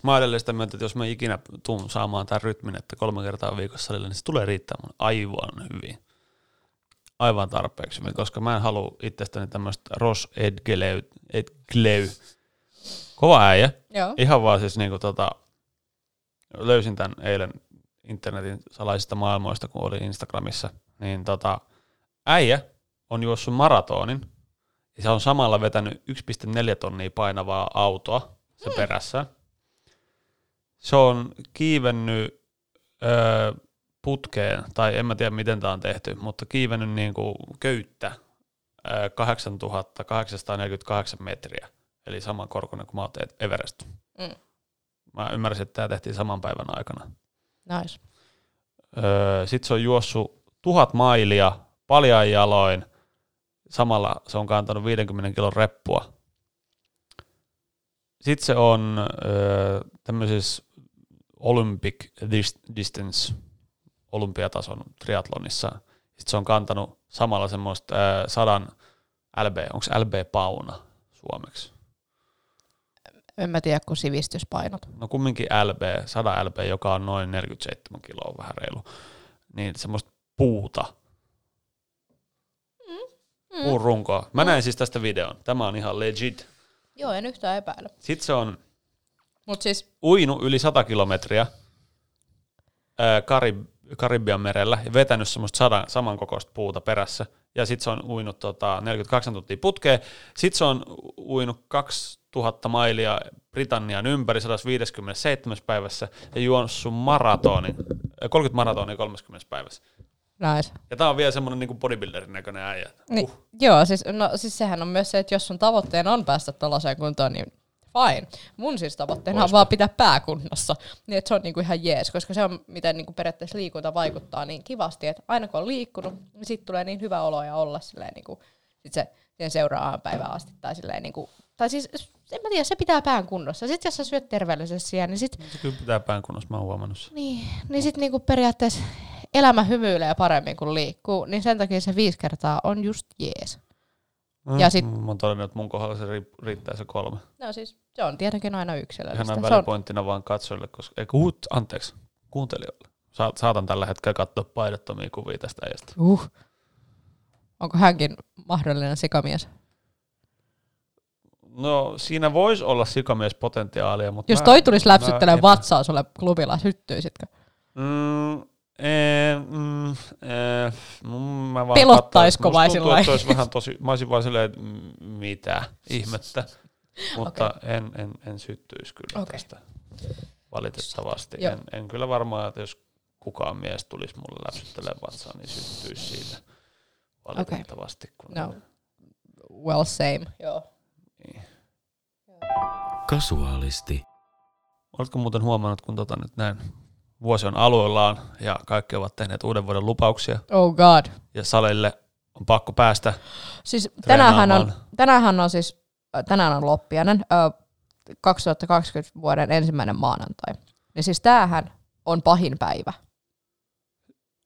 Mä oon edelleen sitä mieltä, että jos mä ikinä tuun saamaan tämän rytmin, että kolme kertaa viikossa salille, niin se tulee riittämään mun aivan hyvin. Aivan tarpeeksi koska mä en halua itsestäni tämmöistä Ross Edgleu, Edgleu. Kova äijä. Joo. Ihan vaan siis niinku tota, löysin tämän eilen internetin salaisista maailmoista, kun olin Instagramissa, niin tota, äijä on juossut maratonin, ja se on samalla vetänyt 1,4 tonnia painavaa autoa sen perässä. Se on kiivennyt öö, putkeen, tai en mä tiedä miten tämä on tehty, mutta kiivennyt niinku köyttä öö, 8848 metriä, eli saman korkuinen kuin mä oon Everest. Mm. Mä ymmärsin, että tämä tehtiin saman päivän aikana. Nice. Öö, Sitten se on juossut tuhat mailia paljain jaloin. Samalla se on kantanut 50 kilon reppua. Sitten se on öö, tämmöisessä Olympic dis- Distance olympiatason triatlonissa. Sitten se on kantanut samalla semmoista öö, sadan LB, onko LB pauna suomeksi? En mä tiedä, kun sivistyspainot. no kumminkin LB, 100 LB, joka on noin 47 kiloa, vähän reilu, niin semmoista puuta, Mm. puun runkoa. Mä näin siis tästä videon. Tämä on ihan legit. Joo, en yhtään epäile. Sitten se on Mutta siis, uinu yli 100 kilometriä ää, Karib- Karibian merellä ja vetänyt semmoista sadan, samankokoista puuta perässä. Ja sitten se on uinut tota, 48 tuntia putkeen. Sitten se on uinut 2000 mailia Britannian ympäri 157 päivässä ja juossut maratonin, ää, 30 maratonia 30 päivässä. Nice. Ja tää on vielä semmoinen niinku bodybuilderin näköinen äijä. Niin, Uh. Joo, siis, no, siis sehän on myös se, että jos sun tavoitteena on päästä tällaiseen kuntoon, niin fine. Mun siis tavoitteena on Loistava. vaan pitää pää kunnossa. Niin että se on niinku ihan jees, koska se on miten niinku periaatteessa liikunta vaikuttaa niin kivasti, että aina kun on liikkunut, niin sit tulee niin hyvä olo ja olla silleen niinku, sit se siihen seuraavaan päivään asti. Tai, silleen niinku, tai siis, en mä tiedä, se pitää pään kunnossa. Sitten jos sä syöt terveellisesti siellä, niin sit Se kyllä pitää pään kunnossa, mä oon huomannut sen. niin, niin sitten niinku periaatteessa elämä hymyilee paremmin kuin liikkuu, niin sen takia se viisi kertaa on just jees. Ja sit- Mä oon todennut, että mun kohdalla se ri- riittää se kolme. No siis se on tietenkin aina yksilöllistä. Ihan näin Se on, välipointtina vaan katsojille, koska, ei, kuut, anteeksi, kuuntelijoille. Sa- saatan tällä hetkellä katsoa paidottomia kuvia tästä äijästä. uh. Onko hänkin mahdollinen sikamies? No siinä voisi olla sikamiespotentiaalia, mutta Jos mä- toi tulisi mä läpsyttelemään vatsaa sulle klubilla, syttyisitkö? Mm, ee, mm, ee, mm, mä vaan Pelottaisiko vai sillä vähän tosi, mä olisin vaan silleen, että mitä ihmettä, mutta en, en, en syttyisi kyllä Okei. tästä valitettavasti. Joo. En, en, kyllä varmaan, että jos kukaan mies tulisi mulle läpsyttelemään vatsaa, niin syttyisi siitä valitettavasti. Kun No. well same. Joo. Kasuaalisti. Oletko muuten huomannut, kun tota nyt näin vuosi on aluillaan ja kaikki ovat tehneet uuden vuoden lupauksia Oh god. ja salille on pakko päästä Siis tänäänhän on, tänäänhän on siis, äh, tänään on loppiainen, ö, 2020 vuoden ensimmäinen maanantai. Ja siis tämähän on pahin päivä.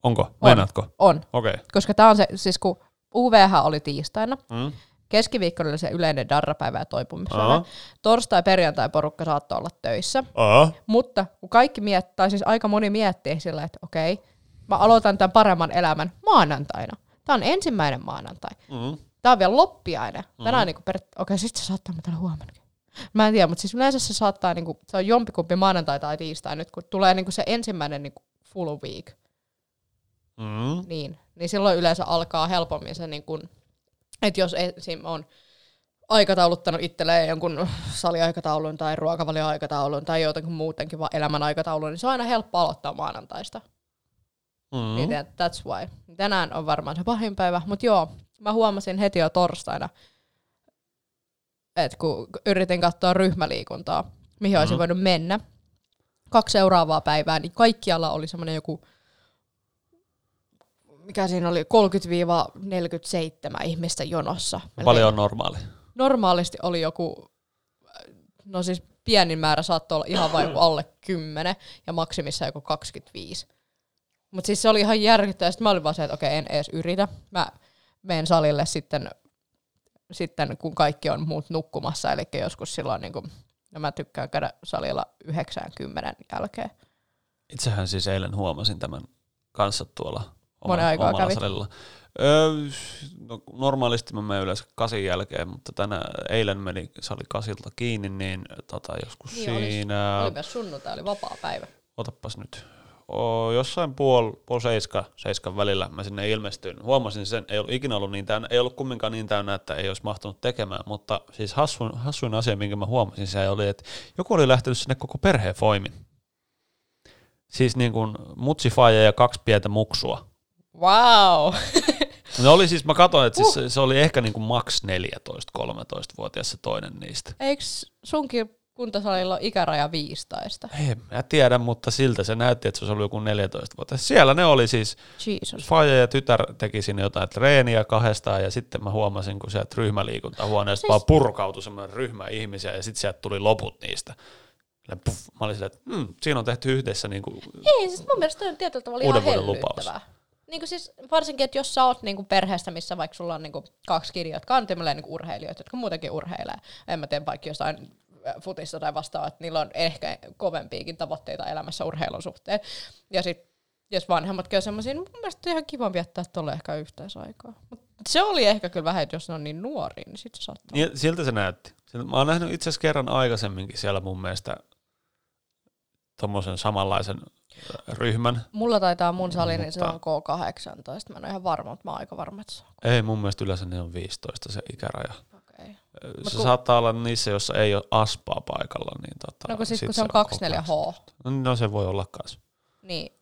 Onko? Meinaatko? On. Okei. Okay. Koska tämä on se, siis kun UVH oli tiistaina, Mm. Keskiviikkona oli se yleinen darrapäivä ja toipumispäivä. Aa. Torstai, perjantai porukka saattoi olla töissä. Aa. Mutta kun kaikki miettii, tai siis aika moni miettii sillä, että okei, mä aloitan tämän paremman elämän maanantaina. Tämä on ensimmäinen maanantai. Mm. Tämä on vielä loppiainen. Tänään on niinku per... Okei, sitten se saattaa tällä huomennakin. Mä en tiedä, mutta siis yleensä se saattaa, niinku, se on jompikumpi maanantai tai tiistai nyt, kun tulee niinku se ensimmäinen niinku full week, Mm. niin, niin silloin yleensä alkaa helpommin se, niinku, että jos esim. on aikatauluttanut itselleen jonkun saliaikataulun tai ruokavalioaikataulun tai jotenkin muutenkin vaan elämän aikataulun, niin se on aina helppo aloittaa maanantaista. Mm. Niin that- that's why. Tänään on varmaan se pahin päivä, mutta joo, mä huomasin heti jo torstaina, että kun yritin katsoa ryhmäliikuntaa, mihin olisin Mhm. voinut mennä, kaksi seuraavaa päivää, niin kaikkialla oli semmoinen joku, mikä siinä oli, 30-47 ihmistä jonossa. Paljon on normaali. Normaalisti oli joku, no siis pienin määrä saattoi olla ihan vain alle 10 ja maksimissa joku 25. Mutta siis se oli ihan järkyttävää. Sitten mä olin vaan se, että okei, en edes yritä. Mä menen salille sitten, sitten kun kaikki on muut nukkumassa, eli joskus silloin, niin kun, no mä tykkään käydä salilla 90 jälkeen. Itsehän siis eilen huomasin tämän kanssa tuolla Monen aikaa omalla kävit? salilla. Öö, no, normaalisti mä menen yleensä kasin jälkeen, mutta tänä, eilen meni sali kasilta kiinni, niin tota, joskus Niin, oli- siinä, Oli myös sunnuntai, oli vapaa päivä. otapas nyt, o, jossain puol, puol seiska, seiskan välillä mä sinne ilmestyin. Huomasin sen, ei ollut ikinä ollut niin täynnä, ei ollut kumminkaan niin täynnä, että ei olisi mahtunut tekemään, mutta siis hassuin, hassuin asia, minkä mä huomasin, se oli, että joku oli lähtenyt sinne koko perheen foimin. Siis niin kuin mutsifaija ja kaksi pientä muksua. Wow! Ne oli siis, mä katsoin, että siis se, se oli ehkä niin kuin maks 14-13-vuotias se toinen niistä. Eikö sunkin kuntosalilla ole ikäraja 15? Ei, mä tiedä, mutta siltä se näytti, että se olisi ollut joku 14 vuotta. Siellä ne oli siis, Jesus. Faija ja tytär teki sinne jotain treeniä kahdestaan ja sitten mä huomasin, kun sieltä ryhmäliikuntahuoneesta Siis- vaan purkautui semmoinen ryhmä ihmisiä ja sitten sieltä tuli loput niistä. Puff, mä olin silleen, että hmm, siinä on tehty yhdessä niin kuin, Ei, siis mun mielestä on tietyllä tavalla ihan lupaus. Niin kuin siis, varsinkin, että jos sä oot niinku perheestä, missä vaikka sulla on niinku kaksi kirjaa, jotka on niinku urheilijoita, jotka muutenkin urheilee. En mä tiedä, vaikka jostain äh, futista tai vastaavaa, että niillä on ehkä kovempiakin tavoitteita elämässä urheilun suhteen. Ja sit, jos vanhemmatkin on semmoisia, niin mun mielestä on ihan kiva viettää tolle ehkä yhteisaikaa. Mut se oli ehkä kyllä vähän, että jos ne on niin nuoria, niin sit se saattaa. Niin, siltä se näytti. Mä oon nähnyt itse asiassa kerran aikaisemminkin siellä mun mielestä tommosen samanlaisen ryhmän. Mulla taitaa mun sali, niin se on K18. Mä en ole ihan varma, mutta mä oon aika varma, että se on. Ei, mun mielestä yleensä ne on 15 se ikäraja. Okay. Se kun- saattaa olla niissä, jossa ei ole aspaa paikalla. Niin tota, No kun sit, sit kun se on koko 24H, No, se voi olla kans. niin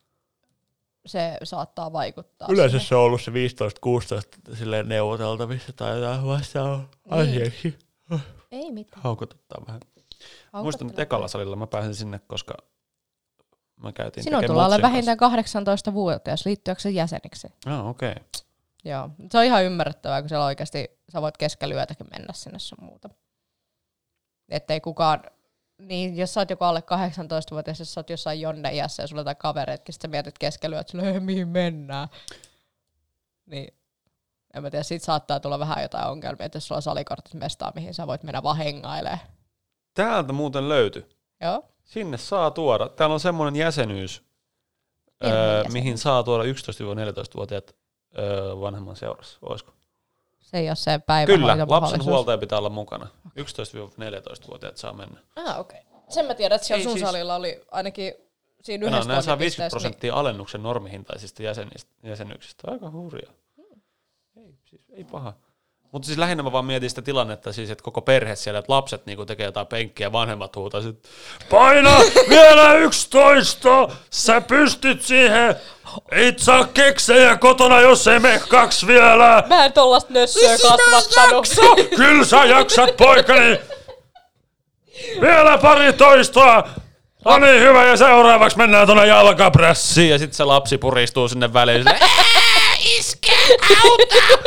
se saattaa vaikuttaa. Yleensä siihen. se on ollut se 15-16 silleen neuvoteltavissa tai jotain vastaan asiaksi. Ei mitään. Haukotuttaa vähän. Muistan, että ekalla salilla mä pääsin sinne, koska mä käytiin Sinun tulee olla vähintään 18-vuotias liittyäksä jäseniksi. Joo, okei. Okay. Joo. Se on ihan ymmärrettävää, kun siellä oikeasti sä voit keskellä yötäkin mennä sinne sun muuta. Ettei kukaan, niin jos sä oot joku alle 18-vuotias, jos sä oot jossain jonne iässä ja sulla on kavereitkin, sit sä mietit keskellä yötä, että mihin mennään. Niin en mä tiedä, sit saattaa tulla vähän jotain ongelmia, että jos sulla on salikortit mestaa, mihin sä voit mennä vaan hengailemaan. Täältä muuten löytyi. Joo. Sinne saa tuoda. Täällä on semmoinen jäsenyys, öö, jäsenyys. mihin saa tuoda 11-14-vuotiaat öö, vanhemman seurassa. Olisiko? Se ei ole se päivä. Kyllä, lapsen huoltaja pitää olla mukana. 11-14-vuotiaat saa mennä. Ah, okei. Okay. Sen mä tiedän, että siellä Ei sun siis- salilla oli ainakin siinä No, yhdessä nämä saa 50 toimipisteessä, prosenttia alennuksen normihintaisista jäsenistä, jäsenyksistä. Aika hurjaa. Hmm. Ei, siis ei paha. Mutta siis lähinnä mä vaan mietin sitä tilannetta, siis, että koko perhe siellä, että lapset niinku tekee jotain penkkiä vanhemmat huutaa, että paina vielä yksitoista, sä pystyt siihen, et saa keksejä kotona, jos ei mene kaksi vielä. Mä en tollasta nössöä kasvattanut. Kyllä sä jaksat, poikani. Vielä pari toistoa. No niin, hyvä, ja seuraavaksi mennään tuonne jalkaprässiin. Ja sitten se lapsi puristuu sinne väliin. Sille, "Ää, Iske, auta!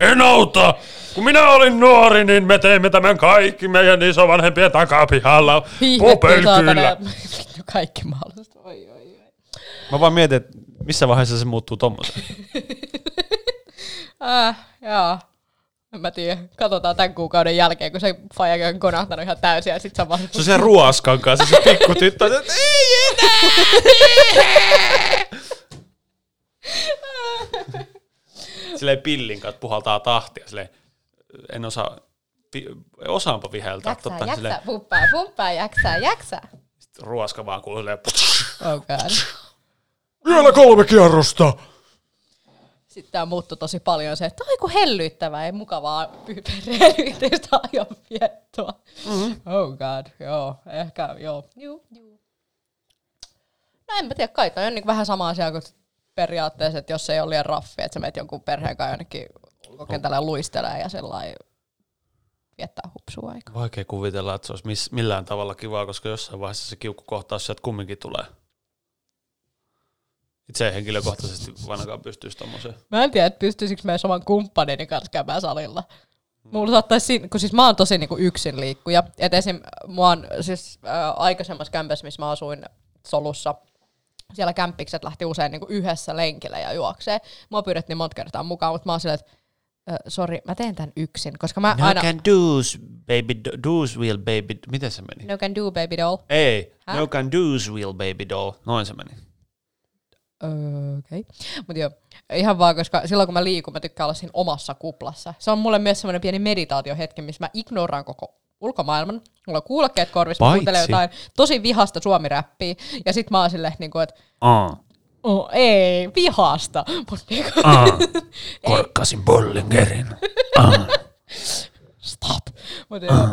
En auta! Kun minä olin nuori, niin me teimme tämän kaikki meidän isovanhempien takapihalla. Popelkyllä. Vittu kaikki mahdollista. Oi, oi, oi. Mä vaan mietin, että missä vaiheessa se muuttuu tommoseen. Äh, joo. En mä tiedä. Katsotaan tämän kuukauden jälkeen, kun se fajakin on konahtanut ihan täysin ja sit se on vaan... Se on se ruoskan kanssa, se pikku tyttö. Ei enää! Silleen pillin kanssa puhaltaa tahtia. Silleen, en osaa, vi, osaanpa viheltää. Jaksaa, totta, jaksaa, silleen, pumppaa, pumppaa, jaksaa, jaksaa. sit ruoska vaan kuuluu silleen, Oh god. Vielä kolme kierrosta. Sitten tämä muuttui tosi paljon se, että aiku hellyttävää ja mukavaa perheen yhteistä ajanviettoa. Mm-hmm. Oh god, joo, ehkä joo. Juu, juu. No en mä tiedä, kai toi on niin vähän sama asia kuin periaatteessa, että jos ei ole liian raffi, että sä menet jonkun perheen kanssa jonnekin ulkokentälle luistelee ja sellainen viettää hupsua aikaa. Vaikea kuvitella, että se olisi miss, millään tavalla kivaa, koska jossain vaiheessa se kiukkukohtaus sieltä kumminkin tulee. Itse en henkilökohtaisesti ainakaan pystyisi tommoseen. Mä en tiedä, että pystyisikö meidän saman kumppanini kanssa käymään salilla. Mulla saattaisi, kun siis mä oon tosi niinku yksin liikkuja. Et esim. Mua on siis äh, aikaisemmassa kämpässä, missä mä asuin solussa, siellä kämppikset lähti usein niinku yhdessä lenkillä ja juoksee. Mua pyydettiin monta kertaa mukaan, mutta mä oon silleen, että sori, mä teen tän yksin, koska mä aina... do's, baby, do's will baby, miten se meni? No can do, baby doll. Ei, Häh? no can do's will baby doll, noin se meni. Okei. Okay. Mutta joo, ihan vaan, koska silloin kun mä liikun, mä tykkään olla siinä omassa kuplassa. Se on mulle myös semmoinen pieni meditaatiohetki, missä mä ignoraan koko ulkomaailman. Mulla on kuulokkeet korvissa, Paitsi- kuuntelen jotain tosi vihasta suomiräppiä. Ja sit mä oon silleen, niin kuin, että Ah, oh, ei, vihasta. Mut niinku, korkkasin Bollingerin. Stop. Mut joo.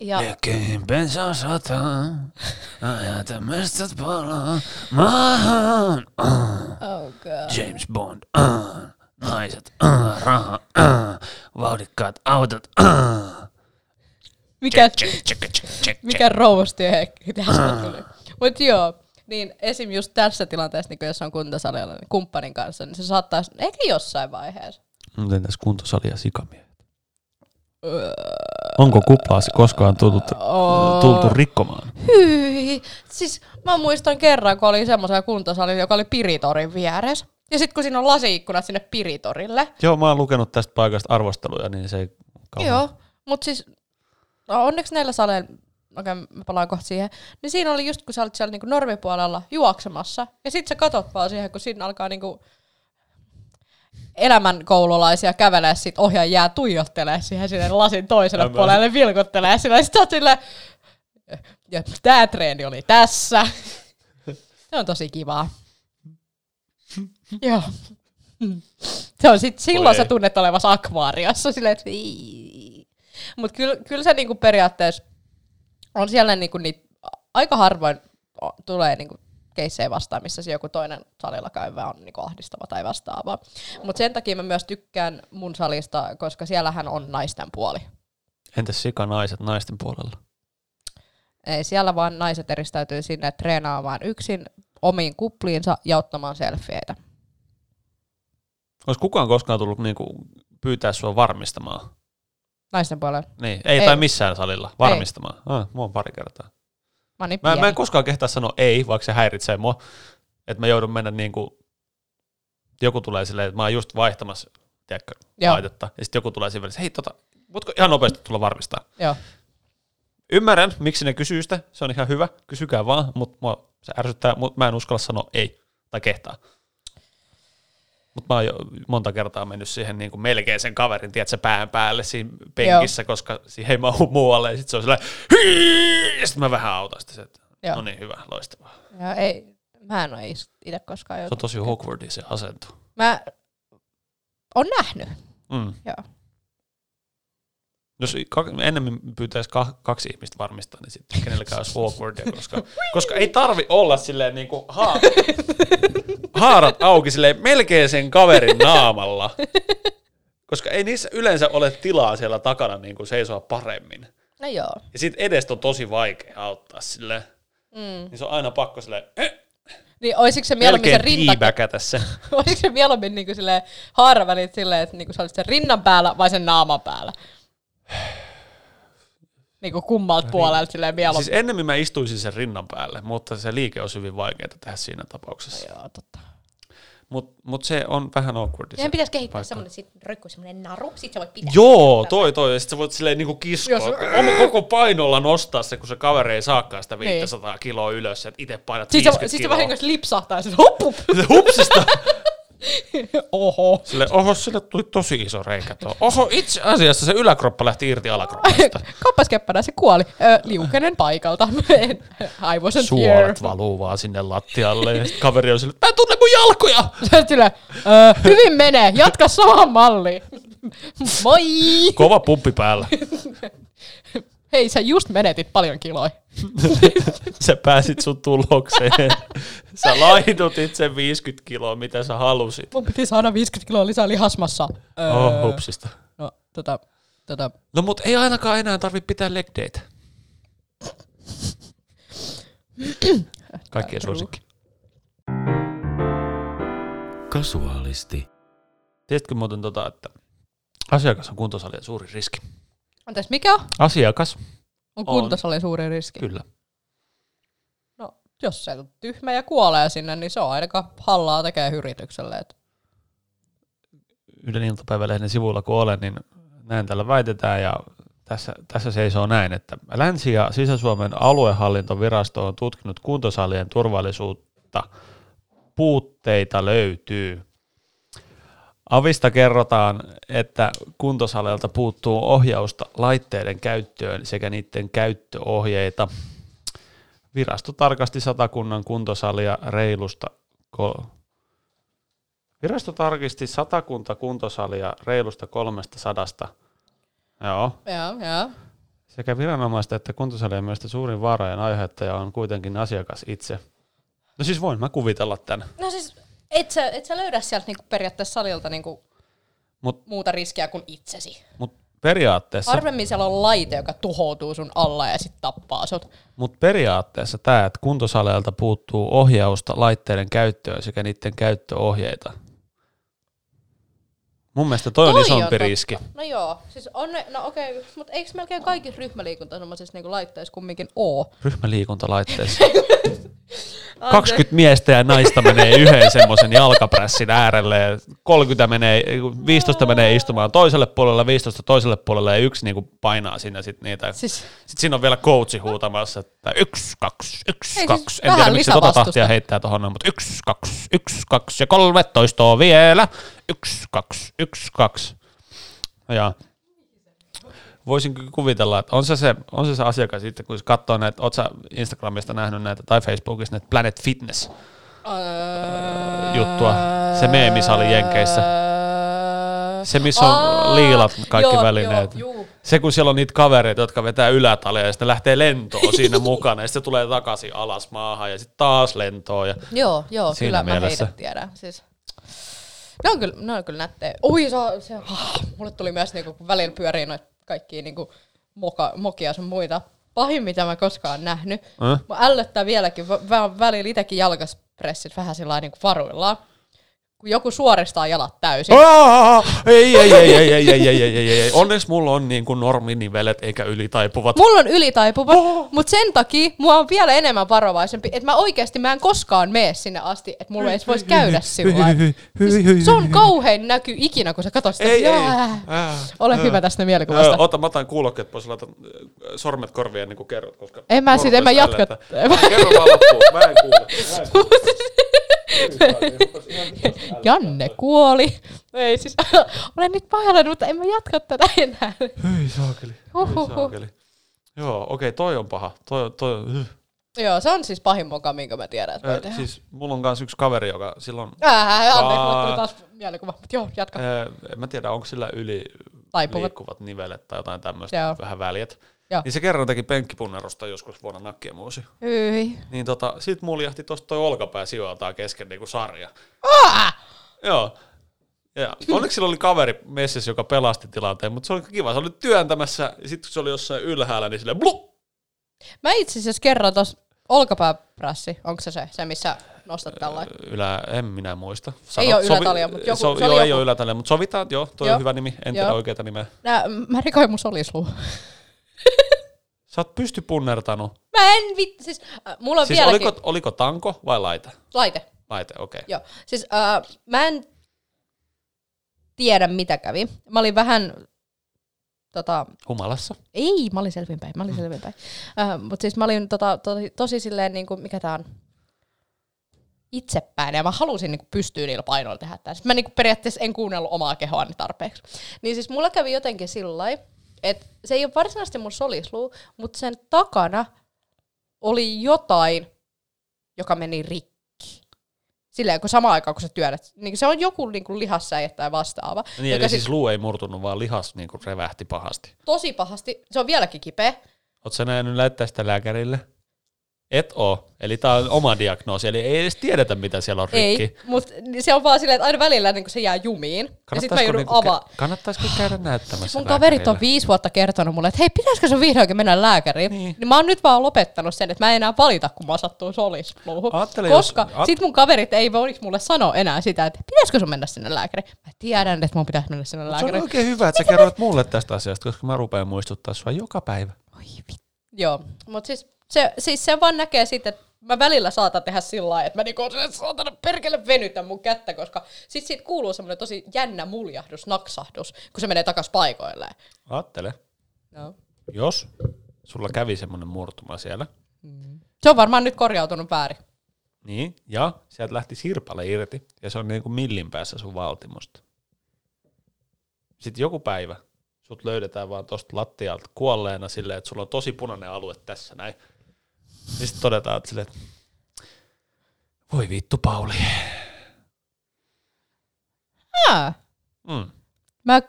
Ja Melkein bensa sataa, ajata mestat palaa, maahan. Ah, oh god. James Bond, naiset, ah, raha, ah, vauhdikkaat autot. Mikä, mikä hekki tästä tuli. Mut joo, niin esim. just tässä tilanteessa, niin jos on kuntosalilla niin kumppanin kanssa, niin se saattaisi, ehkä jossain vaiheessa. Miten tässä kuntosali ja sikamiehet? Onko kuplaasi koskaan tultu, tultu rikkomaan? Hyi. Siis mä muistan kerran, kun oli semmoisella kuntosalilla, joka oli Piritorin vieressä. Ja sitten kun siinä on lasiikkunat sinne Piritorille. Joo, mä oon lukenut tästä paikasta arvosteluja, niin se ei kauhean. Joo, mutta siis no onneksi näillä saleilla, okei mä palaan kohta siihen, niin siinä oli just kun sä olit siellä niinku normipuolella juoksemassa, ja sit sä katot vaan siihen, kun siinä alkaa niinku elämän koululaisia kävelee sit ohjaaja jää tuijottelee siihen sinne lasin toiselle Tämä- puolelle, vilkuttelee sillä, ja sit oot ja tää treeni oli tässä. Se on tosi kivaa. Joo. Se on sit, silloin Voi sä tunnet olevasi akvaariossa silleen, että Mutta kyllä, kyllä se niinku periaatteessa on siellä niinku niitä, aika harvoin tulee niinku keissejä vastaan, missä se joku toinen salilla käyvä on niinku ahdistava tai vastaava. Mutta sen takia mä myös tykkään mun salista, koska siellähän on naisten puoli. Entäs sikanaiset naisten puolella? Ei, siellä vaan naiset eristäytyy sinne treenaamaan yksin omiin kupliinsa ja ottamaan selfieitä. Olisi kukaan koskaan tullut niinku pyytää sua varmistamaan? Naisten puolella. Niin, ei, Ei. tai missään salilla. Varmistamaan. Ah, mua on pari kertaa. Mä, niin Mä, mä en koskaan kehtaa sanoa ei, vaikka se häiritsee mua. Että mä joudun mennä niinku, joku tulee silleen, että mä oon just vaihtamassa tiedätkö, Joo. laitetta. Ja sitten joku tulee siinä välissä, hei tota, voitko ihan nopeasti tulla varmistaa? Joo. Ymmärrän, miksi ne kysyy sitä, se on ihan hyvä, kysykää vaan, mutta mua se ärsyttää, mutta mä en uskalla sanoa ei, tai kehtaa. Mutta mä oon jo monta kertaa mennyt siihen niin kuin melkein sen kaverin, tiedätkö, pään päälle siinä penkissä, Joo. koska siihen ei mahu muualle, ja sitten se on "Hii!" ja sitten mä vähän autan sitä, että Joo. no niin, hyvä, loistavaa. Ja ei, mä en ole itse koskaan Se on joutunut. tosi awkwardi se asento. Mä oon nähnyt. Mm. Joo. Jos enemmän pyytäisi ka- kaksi ihmistä varmistaa, niin sitten kenelläkään olisi awkwardia, koska, koska ei tarvi olla silleen niin kuin ha- haarat auki silleen melkein sen kaverin naamalla. Koska ei niissä yleensä ole tilaa siellä takana niin kuin seisoa paremmin. No joo. Ja sit edestä on tosi vaikea auttaa sille. Mm. Niin se on aina pakko sille Niin olisiko se mieluummin se rinta, se. olisiko se mieluummin niinku silleen haaravälit silleen, että niinku sä olisit sen rinnan päällä vai sen naaman päällä? Niinku kummalta puolelta silleen mieluummin. Siis ennemmin mä istuisin sen rinnan päälle, mutta se liike on hyvin vaikeaa tehdä siinä tapauksessa. Joo, totta. Mutta mut se on vähän awkward. Meidän pitäisi kehittää paikka. semmoinen, sit roikkuu semmoinen naru, sit sä voit pitää. Joo, toi toi, ja sit sä voit silleen niinku kiskoa, Jos- Jos... koko painolla nostaa se, kun se kaveri ei saakaan sitä 500 kiloa ylös, että itse painat Sitten 50 se, sit se kiloa. vahingossa lipsahtaa ja se hup, hup. Se hupsista. Oho. Sille, oho, sille tuli tosi iso reikä tuo. Oho, itse asiassa se yläkroppa lähti irti alakroppasta. Kappaskeppänä se kuoli. Ö, liukenen paikalta. I wasn't here. Suolet valuu vaan sinne lattialle. Ja sit kaveri on sille, mä en tunne mun jalkoja. Silleen, ö, hyvin menee, jatka samaan malliin. Moi! Kova pumppi päällä. Hei, sä just menetit paljon kiloja. Sä pääsit sun tulokseen. Sä laidutit sen 50 kiloa, mitä sä halusit. Mun piti saada 50 kiloa lisää lihasmassa. Öö, Oh, hupsista. No, tota, tota. No mut ei ainakaan enää tarvi pitää leg daytä. Kaikkien suosikki. Kasuaalisti. Tiedätkö muuten tota, että asiakas on kuntosalien suuri riski? Anteeksi, mikä on? Asiakas, On On. kuntosalin suuri riski. kyllä. No, jos se on tyhmä ja kuolee sinne, niin se on aika hallaa tekee yritykselle. Et. Yhden iltapäivälehden sivuilla kun olen, niin näin tällä väitetään ja tässä, tässä seisoo näin, että Länsi- ja Sisä-Suomen aluehallintovirasto on tutkinut kuntosalien turvallisuutta. Puutteita löytyy. Avista kerrotaan, että kuntosaleilta puuttuu ohjausta laitteiden käyttöön sekä niiden käyttöohjeita. Virasto tarkasti satakunnan kuntosalia reilusta ko- Virasto tarkisti satakunta kuntosalia reilusta kolmesta sadasta. Joo. Joo, joo. Sekä viranomaista että kuntosalien mielestä suurin vaarojen aiheuttaja on kuitenkin asiakas itse. No siis voin mä kuvitella tämän. No siis, et sä, et sä löydä sieltä niinku periaatteessa salilta niinku Mut- muuta riskiä kuin itsesi. Mutta periaatteessa, Harvemmin siellä on laite, joka tuhoutuu sun alla ja sitten tappaa sut. mut periaatteessa tämä, että kuntosaleilta puuttuu ohjausta laitteiden käyttöön sekä niiden käyttöohjeita. Mun mielestä toi, on Toi isompi totta. riski. No joo, siis on ne, no okei, mutta eikö melkein kaikissa ryhmäliikunta semmoisissa niinku laitteissa kumminkin oo? Ryhmäliikuntalaitteessa. 20 miestä ja naista menee yhden semmoisen jalkaprässin äärelle ja 30 menee, 15 menee istumaan toiselle puolelle, 15 toiselle puolelle ja yksi niinku painaa siinä sit niitä. Siis, Sitten siinä on vielä coachi huutamassa, että yksi, kaksi, yksi, Ei, kaksi. siis en tiedä, miksi se tota tahtia heittää tuohon mutta yksi, kaksi, yksi, kaksi ja kolme toistoa vielä. Yksi, kaksi, yksi, kaksi. Ja voisin kuvitella, että on se se, on se, se asiakas sitten, kun katsoo näitä, oot sä Instagramista nähnyt näitä tai Facebookista näitä Planet Fitness juttua, se meemisali Jenkeissä. Se, missä on liilat kaikki joo, välineet. Joo, juu. Se, kun siellä on niitä kavereita, jotka vetää ylätalia ja sitten lähtee lentoon siinä mukana ja sitten se tulee takaisin alas maahan ja sitten taas lentoon. Ja Joo, joo, kyllä mielessä. mä heidät tiedän. Siis. Ne on kyllä, ne on kyllä nättejä. Ui, se, on- se, ah, mulle tuli myös niinku, kun välillä pyörii noita kaikkia niinku, moka, mokia sun muita. Pahin, mitä mä koskaan nähnyt. Äh? Mä ällöttää vieläkin, vä- vä- välillä itekin jalkaspressit vähän sillä niinku varuillaan. Kun joku suoristaa jalat täysin. Aa, ei, ei, ei, ei, ei, ei, ei, ei, ei, ei. Onneksi mulla on niin kuin norminivelet eikä ylitaipuvat. Mulla on ylitaipuva, mutta sen takia mua on vielä enemmän varovaisempi, että mä oikeasti mä en koskaan mene sinne asti, että mulla ei edes voisi käydä sillä. Siis Se on kauhein näky ikinä, kun sä katsot sitä. Ei, ei. Ole hyvä tästä mielikuvasta. Ota, mä otan kuulokkeet pois, laitan sormet korvien niin kuin kerrot, koska... En mä sit- en mä jatka-. Kerro vaan loppuun, mä en kuule. Mä en kuule. Janne kuoli. Ei siis, olen nyt pahoillani, mutta en mä jatka tätä enää. Hyi saakeli, hyi saakeli. Joo, okei, toi on paha. Toi, toi, uh. Joo, se on siis pahin moka, minkä mä tiedän, että Äh, tehdä. siis mulla on kans yksi kaveri, joka silloin, Ää, anteeksi, mulle Aa. tuli taas mielikuva. Mutta joo, jatka. äh, en mä tiedä onko sillä yli Taipuvat. liikkuvat nivelet tai jotain tämmöistä, vähän väljet. Joo. Niin se kerran teki penkkipunnerusta joskus vuonna Nakkiemuusi. Hyi. Niin tota, sit muljahti tosta toi olkapää sijoiltaan kesken niinku sarja. Ah! Joo. Ja onneksi sillä oli kaveri messissä, joka pelasti tilanteen, mutta se oli kiva. Se oli työntämässä ja sitten kun se oli jossain ylhäällä, niin silleen blu! Mä itse asiassa kerron tuossa olkapääprässi, onko se se, se missä nostat tällainen? Ylä, en minä muista. Ei oo ylätalia, mut joku- So, se joo, ei joku. ole ylätalia, mutta sovitaan, joo, toi Joo. on hyvä nimi, en tiedä oikeata nimeä. Nää, mä rikoin mun solisluu. Sä oot pysty punnertanut. Mä en vittu, siis äh, mulla on Siis vieläkin oliko, oliko tanko vai laite? laite. Laite, okei. Okay. Joo, siis äh, mä en tiedä mitä kävi. Mä olin vähän, tota, Humalassa. ei, mä olin selvinpäin, mä olin selvinpäin. Äh, Mutta siis mä olin tota, tosi, tosi silleen, niin kuin, mikä tää on, itsepäin, ja mä halusin niin pystyä niillä painoilla tehdä tämän. Sitten mä niin periaatteessa en kuunnellut omaa kehoani tarpeeksi. Niin siis mulla kävi jotenkin sillä että se ei ole varsinaisesti mun solisluu, mutta sen takana oli jotain, joka meni rikki. Silleen, kun samaan aikaan kun sä työnnät, niin se on joku niin kuin lihassäijä tai vastaava. Niin, eli sit siis luu ei murtunut, vaan lihas niin kuin revähti pahasti. tosi pahasti, se on vieläkin kipeä. Oot sä nähnyt lähettää sitä lääkärille? Et oo. Eli tää on oma diagnoosi, eli ei edes tiedetä, mitä siellä on rikki. Ei, mutta se on vaan silleen, että aina välillä niin se jää jumiin. Ja sit mä joudun niinku avaa. kannattaisiko käydä näyttämässä Mun kaverit on viisi vuotta kertonut mulle, että hei, pitäisikö sun vihdoinkin mennä lääkäriin? Niin. Niin. mä oon nyt vaan lopettanut sen, että mä en enää valita, kun mä sattuu solisluuhun. Aattele, jos- Koska a- sit mun kaverit ei voisi mulle sanoa enää sitä, että pitäisikö sun mennä sinne lääkäriin. Mä tiedän, että mun pitäisi mennä sinne Se on lääkäriin. oikein hyvä, että sä kerroit mulle tästä asiasta, koska mä rupean muistuttaa sua joka päivä. Joo, mutta siis se, siis se vaan näkee sitten, että mä välillä saatan tehdä sillä lailla, että mä niinku saatan perkele venytä mun kättä, koska sit siitä kuuluu semmoinen tosi jännä muljahdus, naksahdus, kun se menee takas paikoilleen. Aattele, No. jos sulla kävi semmonen murtuma siellä, Se on varmaan nyt korjautunut väärin. niin, ja sieltä lähti sirpale irti, ja se on niin kuin millin päässä sun valtimosta. Sitten joku päivä sut löydetään vaan tosta lattialta kuolleena silleen, että sulla on tosi punainen alue tässä näin. Niin sitten todetaan, että silleen, että voi vittu Pauli. Ää. Mm. Mä,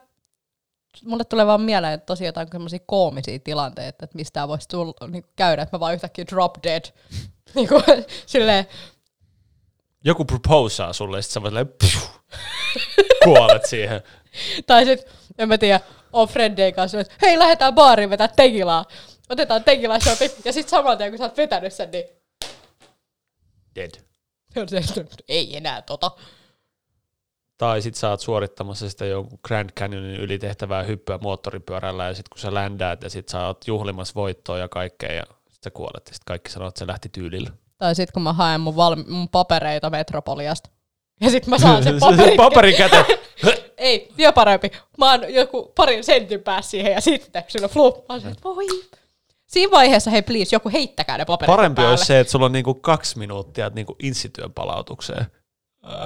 mulle tulee vaan mieleen että tosi jotain semmoisia koomisia tilanteita, että mistä tää voisi tulla, niin käydä, että mä vaan yhtäkkiä drop dead. niin kuin, silleen, Joku proposaa sulle, ja sit sä pfiuh, kuolet siihen. tai sit, en mä tiedä, on friendien kanssa, että hei, lähdetään baariin vetää tekilaa. Otetaan tekilaa shotti, ja sit saman tien, kun sä oot vetänyt sen, niin Dead. ei enää tota. Tai sit sä oot suorittamassa sitä jonkun Grand Canyonin yli tehtävää hyppyä moottoripyörällä ja sit kun sä ländäät ja sit sä oot juhlimassa voittoa ja kaikkea ja sit sä kuolet ja sit kaikki sanoo, että se lähti tyylillä. Tai sit kun mä haen mun, valmi- mun papereita Metropoliasta. Ja sit mä saan sen paperin. paperin käteen. Ei, vielä parempi. Mä oon joku parin sentin päässä siihen ja sitten sillä flu. Mä oon että voi. Siinä vaiheessa, hei please, joku heittäkää ne paperit Parempi päälle. olisi se, että sulla on niinku kaksi minuuttia niinku insityön palautukseen.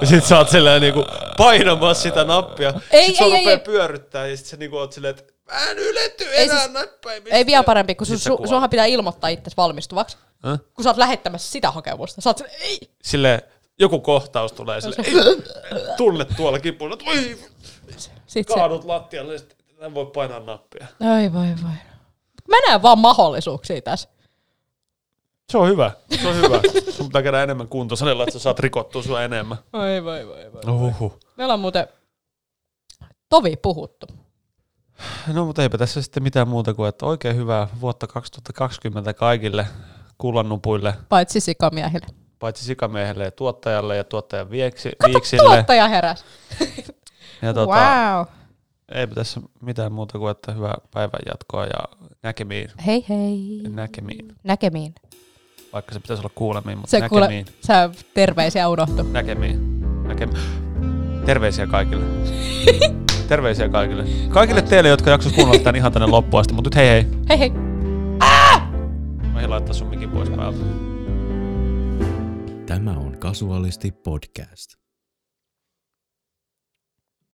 Ja sit sä oot silleen niinku painamassa sitä nappia. Ei, sit se ei, ei, rupeaa ei. pyörryttää ja sit sä niinku oot silleen, että mä en ylety Ei enää siis- näppäimistä. Ei vielä parempi, kun sun, sä su, sunhan pitää ilmoittaa itse valmistuvaksi. Häh? Kun sä oot lähettämässä sitä hakemusta. Sä oot silleen, ei. Silleen, joku kohtaus tulee silleen, tunne tuolla kipuna, että voi, Sit se, kaadut lattialle ja sit en voi painaa nappia. ai voi voi. Mä näen vaan mahdollisuuksia tässä. Se on hyvä, se on hyvä. Sun pitää käydä enemmän kuntosalilla, että sä saat rikottua sua enemmän. Oi voi voi voi. Uhuhu. Meillä on muuten tovi puhuttu. No mutta eipä tässä sitten mitään muuta kuin, että oikein hyvää vuotta 2020 kaikille kullannupuille, Paitsi sikamiehille. paitsi sikamiehelle ja tuottajalle ja tuottajan vieksi, viiksille. Tuottaja heräs. Ja tota, wow. eipä tässä mitään muuta kuin, että hyvää päivän jatkoa ja näkemiin. Hei hei. Näkemiin. Näkemiin. Vaikka se pitäisi olla kuulemiin, mutta Se kuule, näkemiin. sä terveisiä unohtu. Näkemiin. Näkemiin. Terveisiä kaikille. Terveisiä kaikille. Kaikille teille, jotka jaksois kuunnella tämän ihan tänne loppuun asti, mutta nyt hei hei. Hei hei. Mä en laittaa sun mikin pois päältä. Tämä on Kasuaalisti podcast.